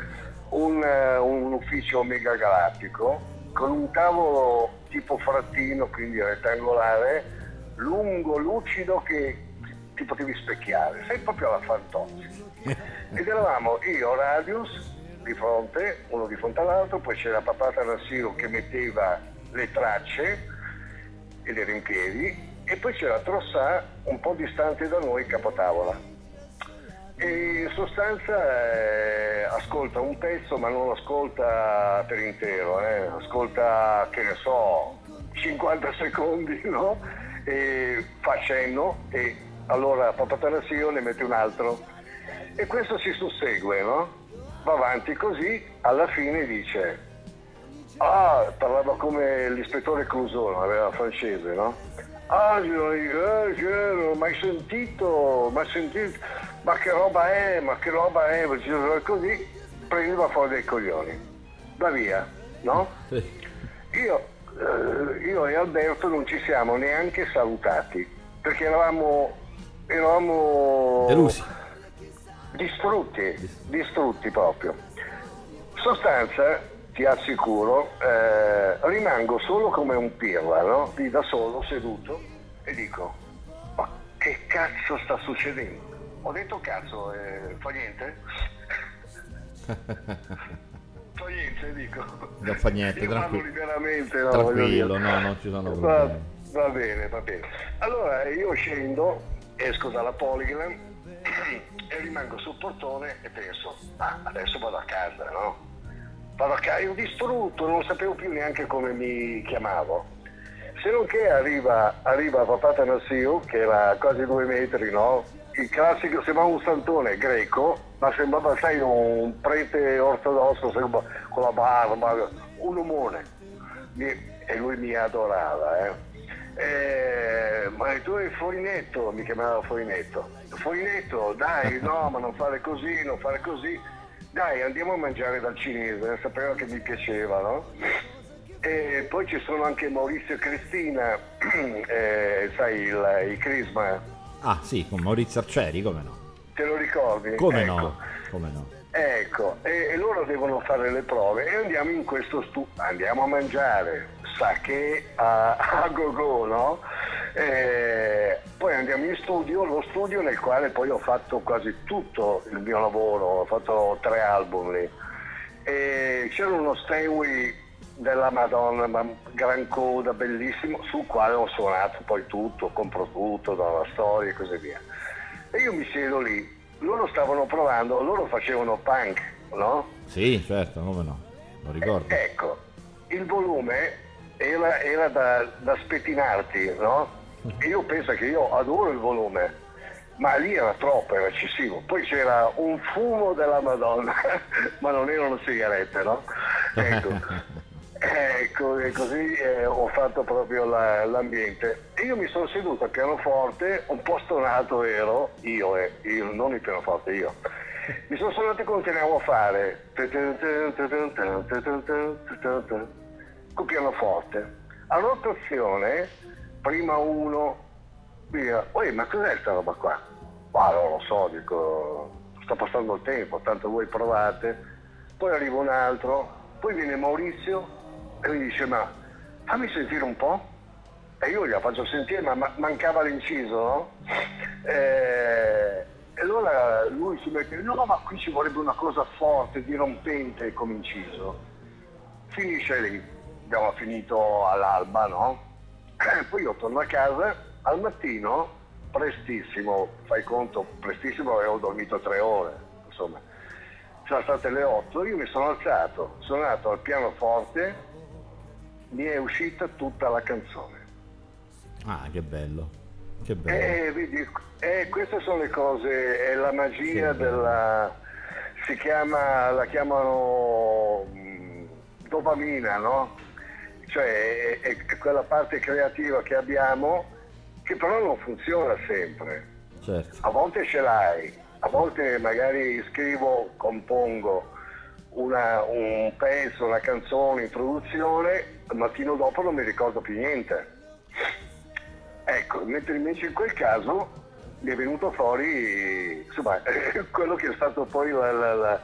un, eh, un ufficio mega galattico con un tavolo tipo frattino, quindi rettangolare, lungo, lucido che ti potevi specchiare, sei proprio alla Fantozzi. Ed eravamo io, Radius, di fronte, uno di fronte all'altro, poi c'era Papata Nassiro che metteva le tracce era in piedi, e poi c'era Trossà un po' distante da noi, capotavola. E in sostanza eh, ascolta un pezzo ma non ascolta per intero, eh, ascolta che ne so 50 secondi no? e fa cenno e allora Papatanassio ne mette un altro e questo si sussegue, no? va avanti così, alla fine dice ah parlava come l'ispettore Clouseau, aveva francese, no? Ah, io, eh, io non ho mai sentito, mai sentito, ma che roba è, ma che roba è, così prendeva fuori dei coglioni. Va via, no? Io, eh, io e Alberto non ci siamo neanche salutati, perché eravamo, eravamo Delusi. distrutti, distrutti proprio. Sostanza, ti assicuro, eh, rimango solo come un pirla, no? Lì da solo, seduto, e dico, ma che cazzo sta succedendo? Ho detto cazzo, eh, fa niente? Fa niente, dico. Non fa niente, Io parlo tranquillo. liberamente, no, Tranquillo, no, non ci sono Va, problemi. va bene, va bene. Allora io scendo, esco dalla Polygram e rimango sul portone e penso, ah, adesso vado a casa, no? Ero distrutto, non sapevo più neanche come mi chiamavo. Se non che arriva, arriva Papata Nassio, che era quasi due metri, no? Il classico, sembrava un santone greco, ma sembrava, sai, un prete ortodosso sembra- con la barba, un omone. Mi- e lui mi adorava, eh. Eh, ma tu hai Forinetto, mi chiamava Forinetto. Forinetto, dai, no, ma non fare così, non fare così. Dai, andiamo a mangiare dal cinese, sapeva che mi piaceva, no? E poi ci sono anche Maurizio e Cristina, eh, sai, il, il Crisma, Ah sì, con Maurizio Arcieri, come no? te lo ricordi? Come Ecco. no? Come no? Ecco, e, e loro devono fare le prove e andiamo in questo stu- andiamo a mangiare, sa che a, a go no? Eh, poi andiamo in studio, lo studio nel quale poi ho fatto quasi tutto il mio lavoro, ho fatto tre album lì. E c'era uno Steinway della Madonna, ma gran coda, bellissimo, sul quale ho suonato poi tutto, compro tutto, dalla storia e così via. E io mi siedo lì, loro stavano provando, loro facevano punk, no? Sì, certo, come no? Lo ricordo. Ecco, il volume era, era da, da spettinarti, no? E io penso che io adoro il volume, ma lì era troppo, era eccessivo. Poi c'era un fumo della Madonna, ma non erano sigarette, no? Ecco. Ecco, e così eh, ho fatto proprio la- l'ambiente. E io mi sono seduto al pianoforte, un po' stonato ero, io, eh, io, non il pianoforte, io. Mi sono suonato e continuavo a fare con pianoforte. A rotazione, prima uno, via, Oi, ma cos'è sta roba qua? Ma non lo so, dico, sta passando il tempo, tanto voi provate. Poi arriva un altro, poi viene Maurizio e mi dice, ma fammi sentire un po'. E io gliela faccio sentire, ma ma- mancava l'inciso, no? Eh, e allora lui si mette, no, ma qui ci vorrebbe una cosa forte, dirompente come inciso. Finisce lì, abbiamo finito all'alba, no? Poi io torno a casa, al mattino, prestissimo, fai conto, prestissimo avevo dormito tre ore, insomma. Sono state le 8, io mi sono alzato, sono andato al pianoforte, mi è uscita tutta la canzone. Ah, che bello. Che bello. Eh, vedi, eh, queste sono le cose, è la magia della... si chiama, la chiamano mm, dopamina, no? Cioè è, è quella parte creativa che abbiamo che però non funziona sempre. Certo. A volte ce l'hai, a volte magari scrivo, compongo una- un pezzo, una canzone in produzione, il mattino dopo non mi ricordo più niente. Ecco, mentre invece in quel caso mi è venuto fuori insomma, quello che è stato poi la- la- la-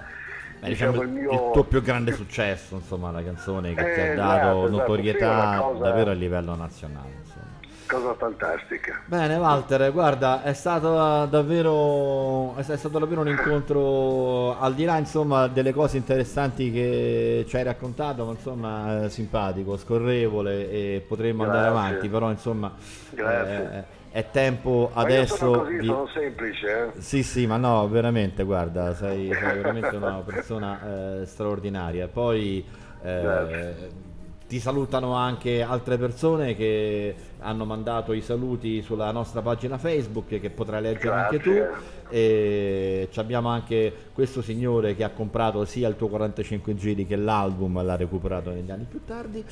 Beh, diciamo, diciamo, il il, mio... tuo più grande successo, insomma, la canzone che ti Eh, ha esatto, dato esatto. Sì, notorietà una cosa- davvero a livello nazionale. Insomma. Cosa fantastica. Bene, Walter, guarda, è stato davvero, è stato davvero un incontro al di là, insomma, delle cose interessanti che ci hai raccontato, ma insomma, eh, simpatico, scorrevole e potremmo andare Grazie. avanti, però insomma, Grazie. eh, è tempo adesso sono così, di... sono semplice. eh. Sì, sì, ma no, veramente, guarda, sei, sei veramente una persona eh, straordinaria. Poi eh. Ti salutano anche altre persone che hanno mandato i saluti sulla nostra pagina Facebook che potrai leggere anche tu. Grazie. E abbiamo anche questo signore che ha comprato sia il tuo 45 giri che l'album, l'ha recuperato negli anni più tardi.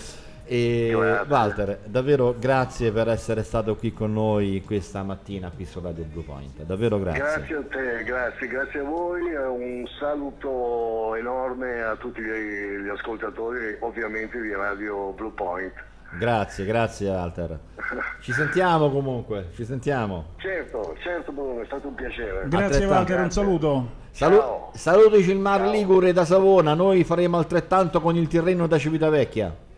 E Grazie. Walter, davvero grazie per essere stato qui con noi questa mattina qui su Radio Blue Point. Davvero grazie. Grazie a te, grazie, grazie a voi, eh, un saluto enorme a tutti gli, ascoltatori ovviamente di Radio Blue Point. Grazie, grazie Walter. Ci sentiamo comunque, ci sentiamo. Certo, certo Bruno, è stato un piacere. Grazie. Walter, un saluto. Salu- salutici il Mar Ligure da Savona, noi faremo altrettanto con il Tirreno da Civitavecchia.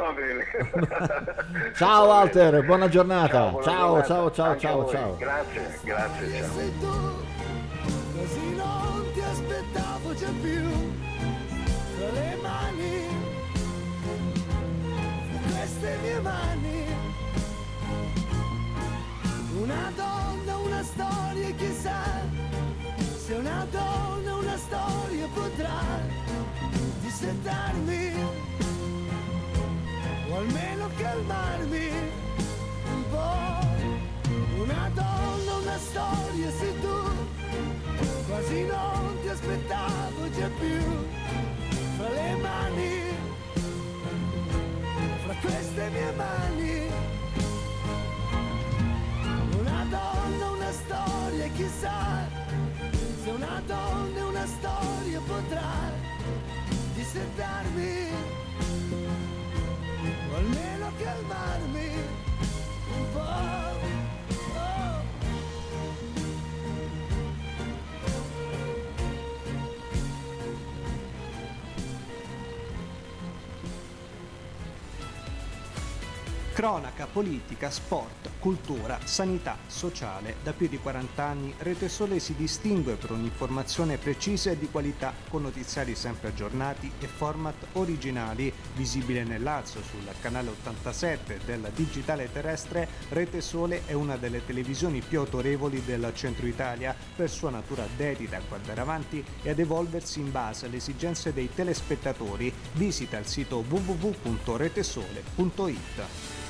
Va bene. Ciao Walter, buona giornata. buona Ciao, giornata. ciao, ciao, Anche ciao, ciao. Grazie, grazie, ciao. Sei tu, così non ti aspettavo già più. Tra le mani, queste mie mani. Una donna, una storia, chissà. Se una donna, una storia potrà dissettarmi o almeno calmarmi un po'. Una donna, una storia, sei tu, quasi non ti aspettavo già più, fra le mani, fra queste mie mani. Una donna, una storia, chissà, se una donna una storia potrà dissettarmi o almeno calmarmi un po'. Cronaca, politica, sport, cultura, sanità, sociale. Da più di 40 anni Rete Sole si distingue per un'informazione precisa e di qualità, con notiziari sempre aggiornati e format originali. Visibile nel Lazio sul canale 87 del digitale terrestre, Rete Sole è una delle televisioni più autorevoli del centro Italia per sua natura dedita a guardare avanti e ad evolversi in base alle esigenze dei telespettatori. Visita il sito www.retesole.it.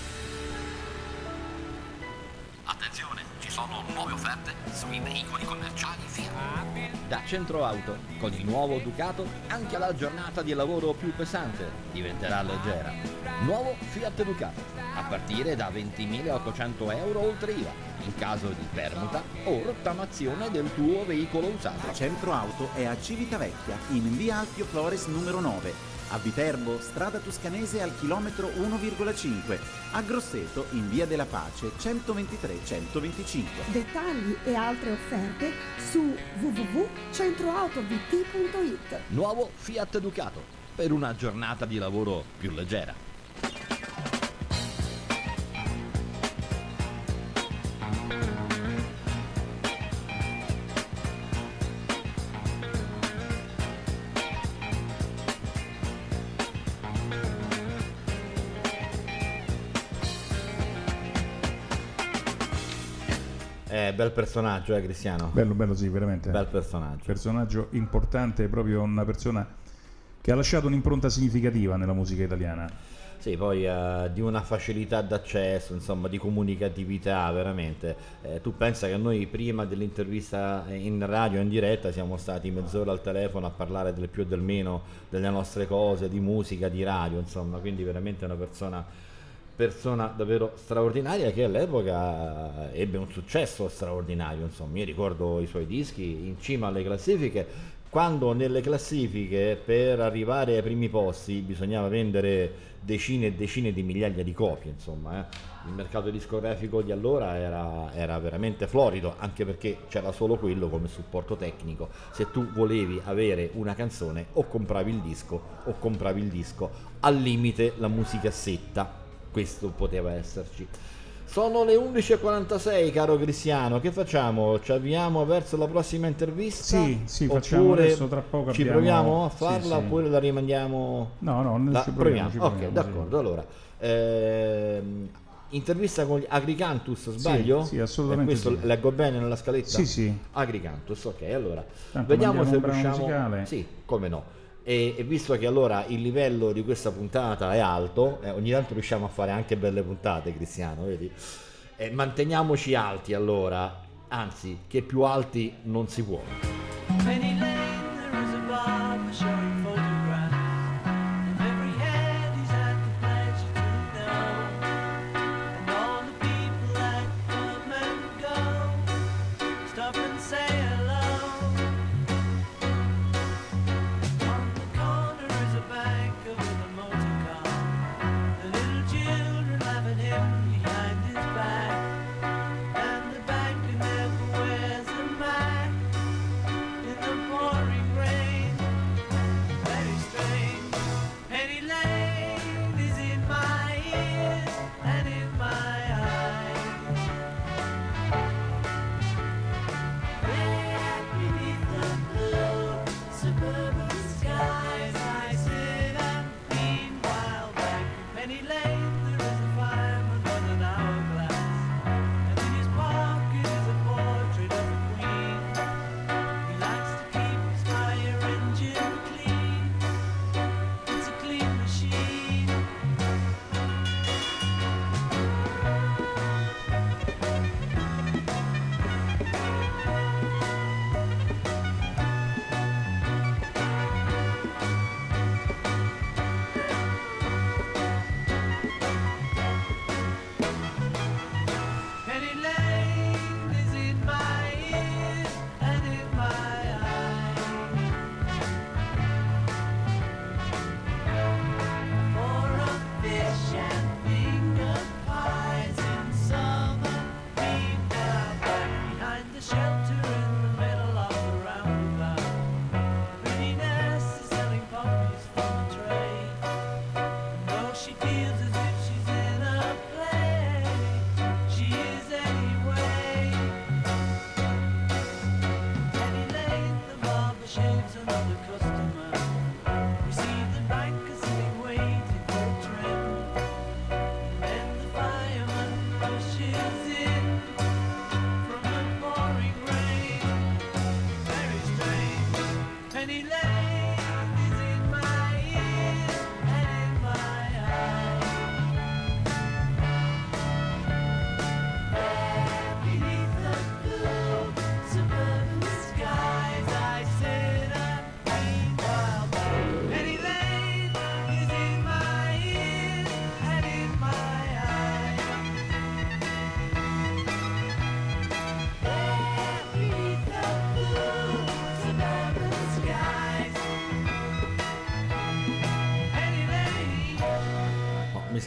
Attenzione, ci sono nuove offerte sui veicoli commerciali Fiat. Da Centro Auto, con il nuovo Ducato, anche la giornata di lavoro più pesante diventerà leggera. Nuovo Fiat Ducato, a partire da 20.800 euro oltre IVA, in caso di permuta o rottamazione del tuo veicolo usato. Centro Auto è a Civitavecchia, in via Alpio Flores numero 9. A Viterbo, strada toscanese al chilometro 1,5. A Grosseto, in via della Pace 123-125. Dettagli e altre offerte su www.centroautovt.it. Nuovo Fiat Ducato, per una giornata di lavoro più leggera. Eh, bel personaggio, eh, Cristiano. Bello, bello, sì, veramente. Bel personaggio. Personaggio importante, proprio una persona che ha lasciato un'impronta significativa nella musica italiana. Sì, poi eh, di una facilità d'accesso, insomma, di comunicatività, veramente. Eh, tu pensa che noi prima dell'intervista in radio in diretta siamo stati mezz'ora al telefono a parlare del più e del meno delle nostre cose, di musica, di radio, insomma, quindi veramente una persona persona davvero straordinaria che all'epoca ebbe un successo straordinario, insomma, io ricordo i suoi dischi in cima alle classifiche, quando nelle classifiche per arrivare ai primi posti bisognava vendere decine e decine di migliaia di copie, insomma, eh. il mercato discografico di allora era, era veramente florido, anche perché c'era solo quello come supporto tecnico, se tu volevi avere una canzone o compravi il disco o compravi il disco, al limite la musicassetta questo poteva esserci. Sono le 11.46, caro Cristiano. Che facciamo? Ci avviamo verso la prossima intervista? Sì, sì, facciamo adesso, tra poco Ci abbiamo- proviamo a sì, farla sì. oppure la rimandiamo? No, no, noi La- ci proviamo, ci Ok, proviamo, d'accordo. Allora, ehm, intervista con gli Agricantus, sbaglio? sì, assolutamente Eh, questo sì. leggo bene nella scaletta? Sì, sì. Agricantus, ok. Allora, Tanto vediamo se riusciamo... musicale. Sì, come no. E, e visto che allora il livello di questa puntata è alto, eh, ogni tanto riusciamo a fare anche belle puntate, Cristiano, vedi? Eh, manteniamoci alti allora, anzi, che più alti non si può.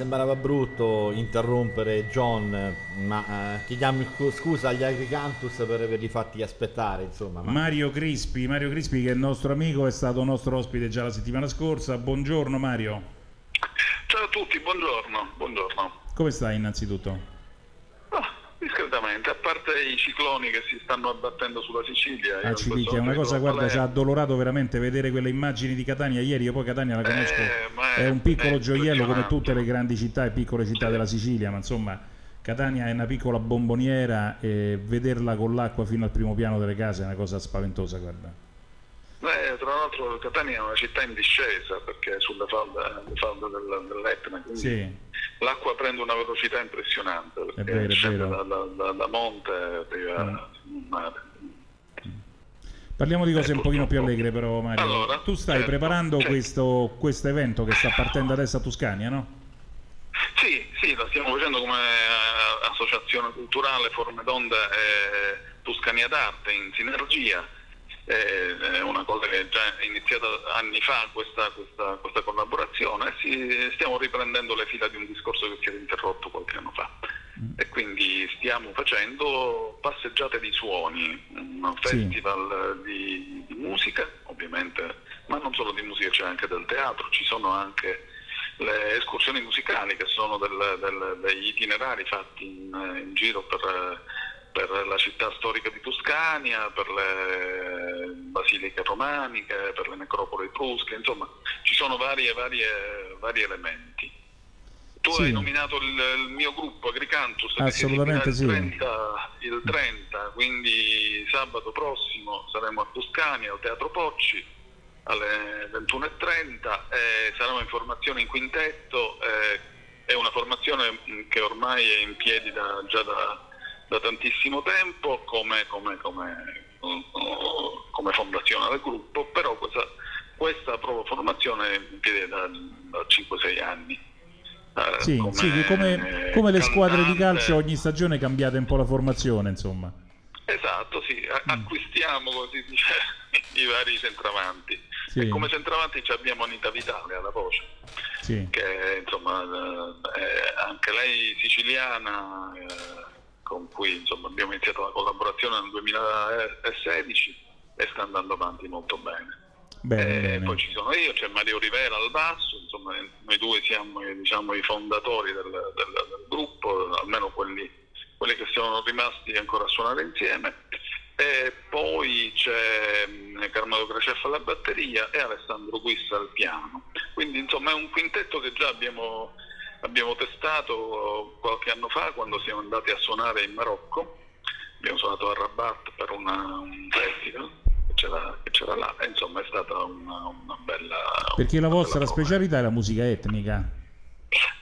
Sembrava brutto interrompere John, ma eh, chiediamo scu- scusa agli Agricantus per averli fatti aspettare, insomma. ma- Mario Crispi, Mario Crispi che è il nostro amico, è stato nostro ospite già la settimana scorsa. Buongiorno Mario, Ciao a tutti, buongiorno, buongiorno. come stai innanzitutto? Discretamente, a parte i cicloni che si stanno abbattendo sulla Sicilia. Ah, questo Civicchia, è una cosa, guarda, ci ha addolorato veramente vedere quelle immagini di Catania ieri. Io poi Catania la conosco, Eh, ma è- un piccolo gioiello come tutte le grandi città e piccole città della Sicilia, ma insomma, Catania è una piccola bomboniera e vederla con l'acqua fino al primo piano delle case è una cosa spaventosa, guarda. Eh, tra l'altro Catania è una città in discesa perché è sulle falde, le falde del- dell'Etna, quindi Sì, l'acqua prende una velocità impressionante perché vero, è scende vero. Da, da- da- da monte e arriva Mm. in mare. Parliamo di cose un pochino più allegre però Mario. Allora, tu stai certo, preparando certo. questo, questo evento che sta partendo adesso a Toscania, no? Sì, sì, lo stiamo facendo come eh, associazione culturale Forme d'Onda e Tuscania d'Arte in sinergia. Eh, È una cosa che è già iniziata anni fa questa, questa- questa collaborazione si- stiamo riprendendo le fila di un discorso che si era interrotto qualche anno fa. E quindi stiamo facendo passeggiate di suoni, un Sì. festival di, di musica, ovviamente, ma non solo di musica, c'è anche del teatro, ci sono anche le escursioni musicali che sono del- del- degli itinerari fatti in, in giro per, per la città storica di Toscania, per le basiliche romaniche, per le necropoli etrusche, insomma ci sono varie, varie, vari elementi. Tu Sì. hai nominato il, il mio gruppo Agricantus Assolutamente sì. il 30, il 30, quindi sabato prossimo saremo a Toscania al Teatro Pocci alle 21.30 e sarà una formazione in quintetto, eh, è una formazione che ormai è in piedi da- già da, da tantissimo tempo come, come- come- come fondazione del gruppo, però questa, questa formazione è in piedi da, da 5-6 anni. Eh, Sì, come- sì, come, come le squadre di calcio ogni stagione cambiate un po' la formazione, insomma. Esatto, sì, a- acquistiamo così dice, i vari centravanti. Sì. E come centravanti ci abbiamo Anita Vitale alla voce, Sì. che insomma eh, è anche lei siciliana, eh, con cui insomma, abbiamo iniziato la collaborazione nel 2016 e sta andando avanti molto bene. Bene, Eh, bene. Poi ci sono io, c'è Mario Rivera al basso, insomma noi due siamo eh, diciamo, i fondatori del, del- del gruppo, almeno quelli, quelli che sono rimasti ancora a suonare insieme. E poi c'è mm, Carmelo Craceffa alla batteria e Alessandro Guissa al piano. Quindi insomma è un quintetto che già abbiamo, abbiamo testato qualche anno fa quando siamo andati a suonare in Marocco. Abbiamo suonato a Rabat per una- un festival che c'era, che c'era là e insomma è stata una, una bella... Perché la una vostra bella specialità è la musica etnica.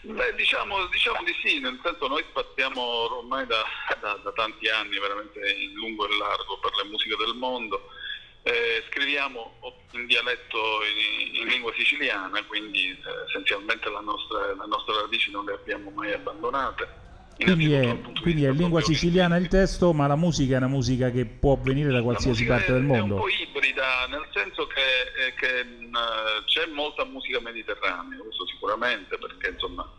Beh, diciamo, diciamo di sì, nel senso noi spaziamo ormai da, da- da tanti anni veramente in lungo e largo per le musiche del mondo. Eh, scriviamo in dialetto in, in lingua siciliana, quindi eh, essenzialmente la nostra- le nostre radici non le abbiamo mai abbandonate. Quindi è, quindi è in lingua siciliana il testo, ma la musica è una musica che può venire da qualsiasi parte del è un mondo. po' ibrida, nel senso che, eh, che, mh, c'è molta musica mediterranea, questo sicuramente, perché insomma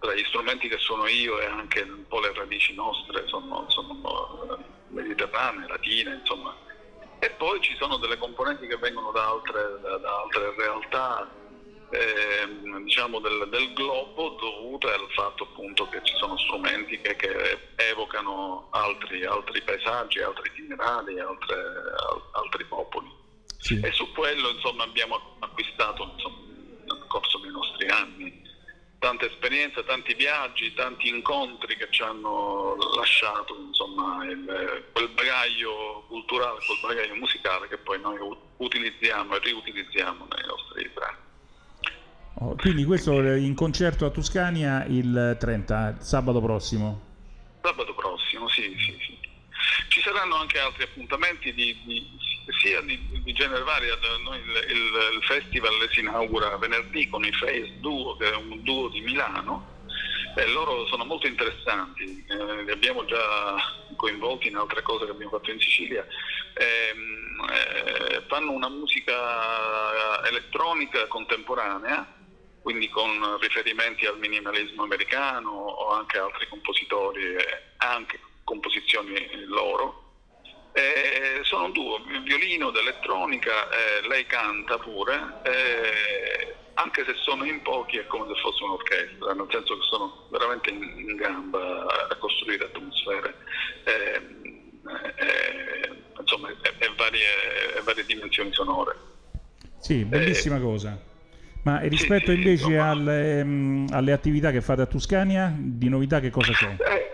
tra gli strumenti che sono io e anche un po' le radici nostre sono, sono mediterranee, latine, insomma. E poi ci sono delle componenti che vengono da altre, da- da altre realtà ehm, diciamo del, del globo dovute al fatto appunto che ci sono strumenti che, che evocano altri, altri paesaggi, altri itinerari, altre- al- altri popoli. E su quello insomma abbiamo acquistato insomma, nel corso dei nostri anni tante esperienze, tanti viaggi, tanti incontri che ci hanno lasciato insomma il- quel bagaglio culturale, quel bagaglio musicale che poi noi utilizziamo e riutilizziamo nei nostri brani. Oh, quindi questo in concerto a Tuscania il 30, il sabato prossimo. Sabato prossimo, sì, sì, sì. Ci saranno anche altri appuntamenti di, di- sia di, di genere vario. Noi il, il- il festival si inaugura venerdì con i Face Duo, che è un duo di Milano. E loro sono molto interessanti, eh, li abbiamo già coinvolti in altre cose che abbiamo fatto in Sicilia. Ehm, eh, fanno una musica elettronica contemporanea quindi con riferimenti al minimalismo americano o anche altri compositori anche composizioni loro. E sono un duo, violino d'elettronica, eh, lei canta pure, eh, anche se sono in pochi è come se fosse un'orchestra, nel senso che sono veramente in, gamba a costruire atmosfere. eh, eh, insomma, e, varie, varie dimensioni sonore. Sì, bellissima cosa. Ma rispetto invece alle, mm, alle attività che fate a Tuscania, di novità che cosa c'è? Eh,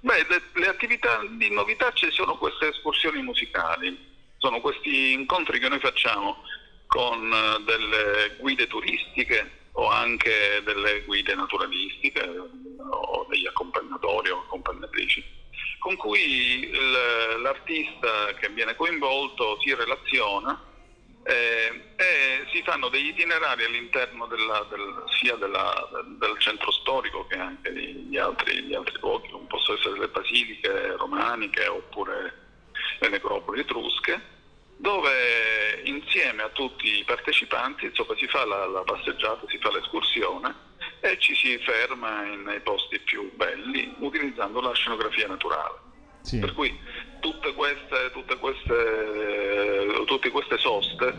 beh, le, le attività di novità ci sono queste escursioni musicali, sono questi incontri che noi facciamo con eh, delle guide turistiche o anche delle guide naturalistiche o degli accompagnatori o accompagnatrici, con cui l'artista che viene coinvolto si relaziona eh, e si fanno degli itinerari all'interno della- del- sia della- del centro storico che anche di, altri, di altri luoghi, come possono essere le basiliche romaniche oppure le necropoli etrusche, dove insieme a tutti i partecipanti insomma, si fa la, la passeggiata, si fa l'escursione e ci si ferma in- nei posti più belli utilizzando la scenografia naturale. Sì. Per cui tutte queste, tutte queste, tutte queste soste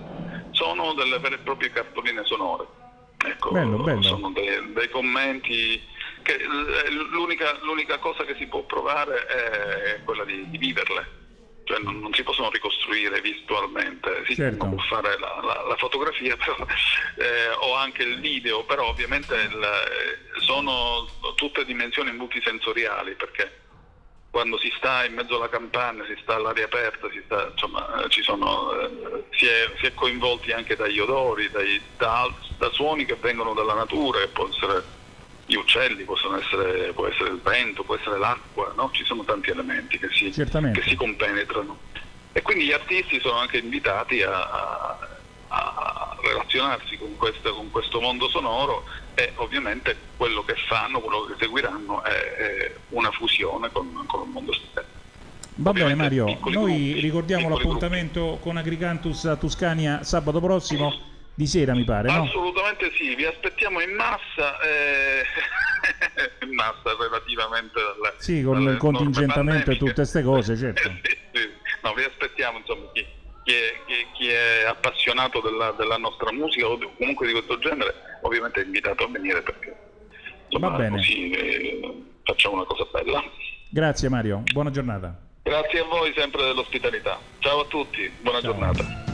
sono delle vere e proprie cartoline sonore. Ecco, Bello, bello. sono dei, dei commenti che eh, l'unica, l'unica cosa che si può provare è quella di, di viverle. Cioè non, non si possono ricostruire visualmente, si Certo. può fare la, la- la fotografia però, eh, o anche il video, però ovviamente il- sono tutte dimensioni multisensoriali perché quando si sta in mezzo alla campagna, si sta all'aria aperta, si, sta, insomma, eh, ci sono, eh, si, è, si è coinvolti anche dagli odori, dai- da, da suoni che vengono dalla natura, che possono essere gli uccelli, possono essere, può essere il vento, può essere l'acqua, no? ci sono tanti elementi che si, che si compenetrano. E quindi gli artisti sono anche invitati a, a- a relazionarsi con questo, con questo mondo sonoro e ovviamente quello che fanno, quello che seguiranno è, è una fusione con, con il mondo stesso. Va bene Mario, noi ricordiamo l'appuntamento con Agricantus a Tuscania sabato prossimo di sera mi pare, no? Assolutamente sì, vi aspettiamo in massa, eh, in massa relativamente alle, Sì, con il contingentamento e tutte queste cose, certo. No, vi aspettiamo insomma chi, chi è, chi- chi è appassionato della, della nostra musica o comunque di questo genere, ovviamente è invitato a venire perché insomma, Va bene. così eh, facciamo una cosa bella. Grazie Mario, buona giornata. Grazie a voi sempre dell'ospitalità. Ciao a tutti, buona giornata.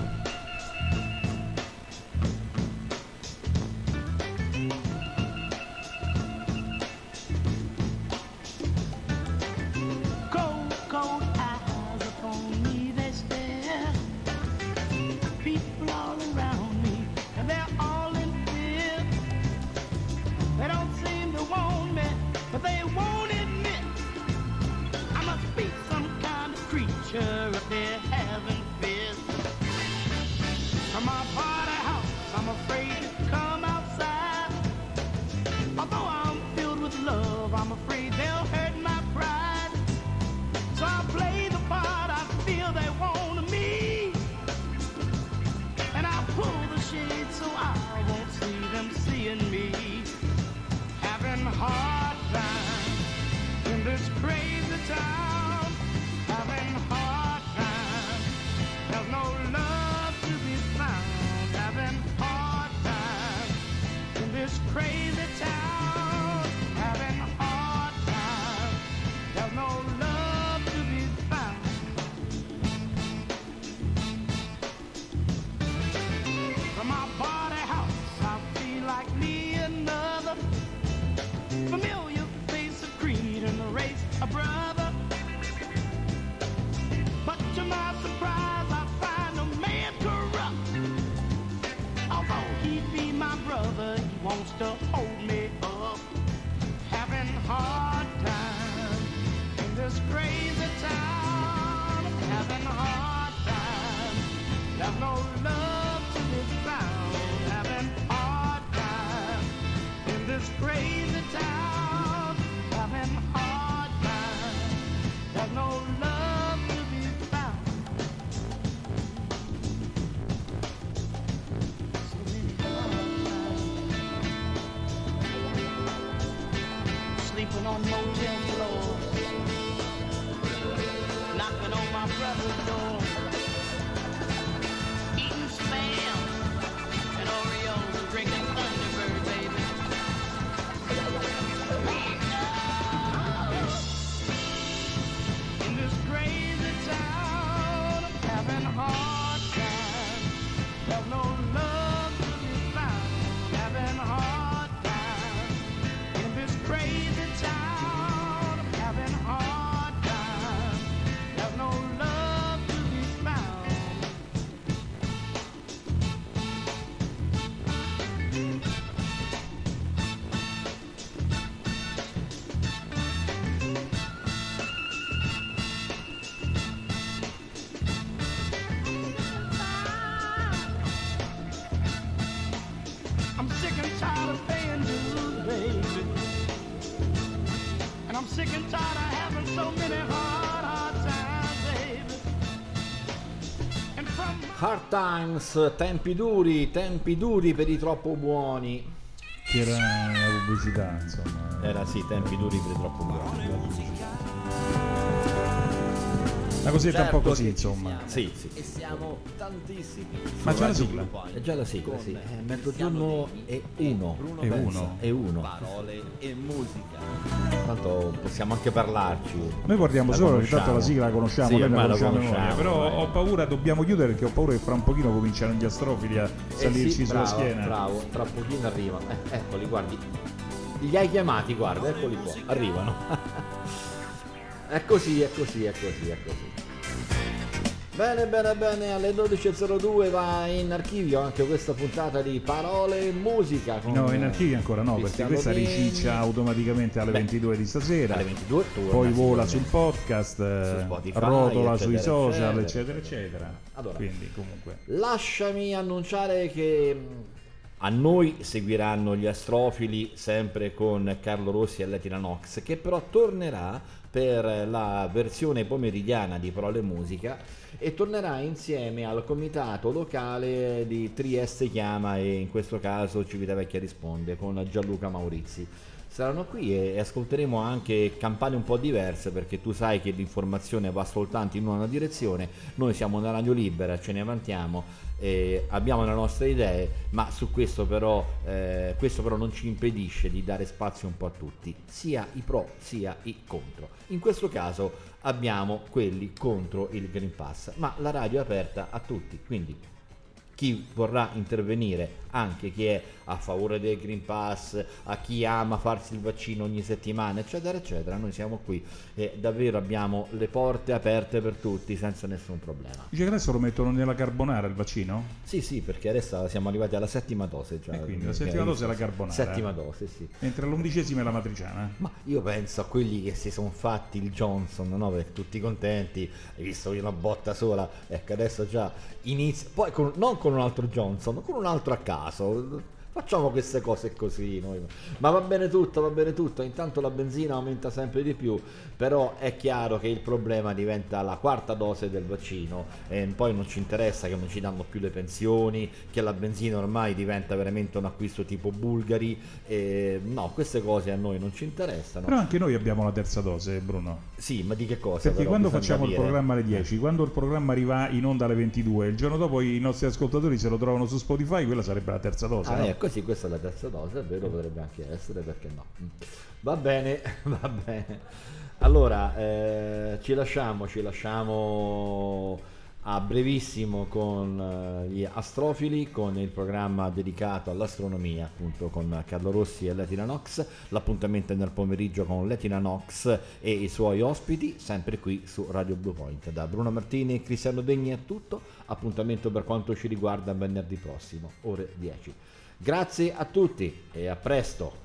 Times, tempi duri, tempi duri per i troppo buoni. Che era una pubblicità, insomma. Era sì, tempi duri per i troppo buoni. Una cosetta un po' Certo così, insomma. Sì, sì. E siamo tantissimi. Ma c'è la sigla? È già la sigla, sì. Eh, mezzogiorno e uno. E uno. E uno. Parole e musica. Tanto possiamo anche parlarci. Noi guardiamo La solo che tanto conosciamo. la sigla la conosciamo, Sì, noi la ormai la conosciamo conosciamo, però ho paura, dobbiamo chiudere perché ho paura che fra un pochino cominciano gli astrofili a Eh salirci sì, sulla bravo, schiena. Bravo, tra pochino arriva. Eh, eccoli, guardi. Li hai chiamati, guarda, eccoli qua. Arrivano. è così, è così, è così, è così. Bene, bene, bene, alle 12.02 va in archivio anche questa puntata di Parole e Musica. con No, in archivio ancora no, perché questa riciccia automaticamente alle Beh, 22 di stasera. alle 22 torna poi vola sul podcast, eh, Su Spotify, rotola sui eccetera, social, eccetera, eccetera, eccetera. Allora. Quindi comunque. Lasciami annunciare che mh, a noi seguiranno gli astrofili sempre con Carlo Rossi e Letina Nox, che però tornerà per la versione pomeridiana di Parole e Musica e tornerà insieme al comitato locale di Trieste Chiama e in questo caso Civitavecchia risponde con Gianluca Maurizi. Saranno qui e ascolteremo anche campane un po' diverse perché tu sai che l'informazione va soltanto in una direzione, noi siamo una radio libera, ce ne vantiamo, eh, abbiamo le nostre idee, ma su questo però, eh, questo però non ci impedisce di dare spazio un po' a tutti, sia i pro sia i contro. In questo caso abbiamo quelli contro il Green Pass, ma la radio è aperta a tutti, quindi chi vorrà intervenire, anche chi è a favore del Green Pass, a chi ama farsi il vaccino ogni settimana, eccetera, eccetera, noi siamo qui e davvero abbiamo le porte aperte per tutti senza nessun problema. Dice che adesso lo mettono nella carbonara il vaccino? Sì, sì, perché adesso siamo arrivati alla settima dose. Già, E quindi la settima dose è la carbonara. Settima dose, sì. Mentre l'undicesima è la matriciana. Ma io penso a quelli che si sono fatti il Johnson, no? Perché tutti contenti, hai visto una botta sola, ecco adesso già inizia, poi con- non con un altro Johnson, con un altro a caso. Facciamo queste cose così noi. Ma va bene tutto, va bene tutto. Intanto la benzina aumenta sempre di più, però è chiaro che il problema diventa la quarta dose del vaccino e poi non ci interessa che non ci danno più le pensioni, che la benzina ormai diventa veramente un acquisto tipo bulgari. e no, queste cose a noi non ci interessano. Però anche noi abbiamo la terza dose, Bruno. Sì, ma di che cosa? Perché però? quando Bisogna facciamo il dire. programma alle 10, quando il programma arriva in onda alle 22, il giorno dopo i nostri ascoltatori se lo trovano su Spotify, quella sarebbe la terza dose. Ah, no? ecco, sì, questa è la terza dose, è vero, potrebbe anche essere, perché no. Va bene, va bene. Allora, eh, ci lasciamo, ci lasciamo a brevissimo con eh, gli astrofili, con il programma dedicato all'astronomia, appunto con Carlo Rossi e Letina Nox. L'appuntamento è nel pomeriggio con Letina Nox e i suoi ospiti, sempre qui su Radio Blue Point. Da Bruno Martini e Cristiano Degni è tutto. Appuntamento per quanto ci riguarda venerdì prossimo, ore 10. Grazie a tutti e a presto.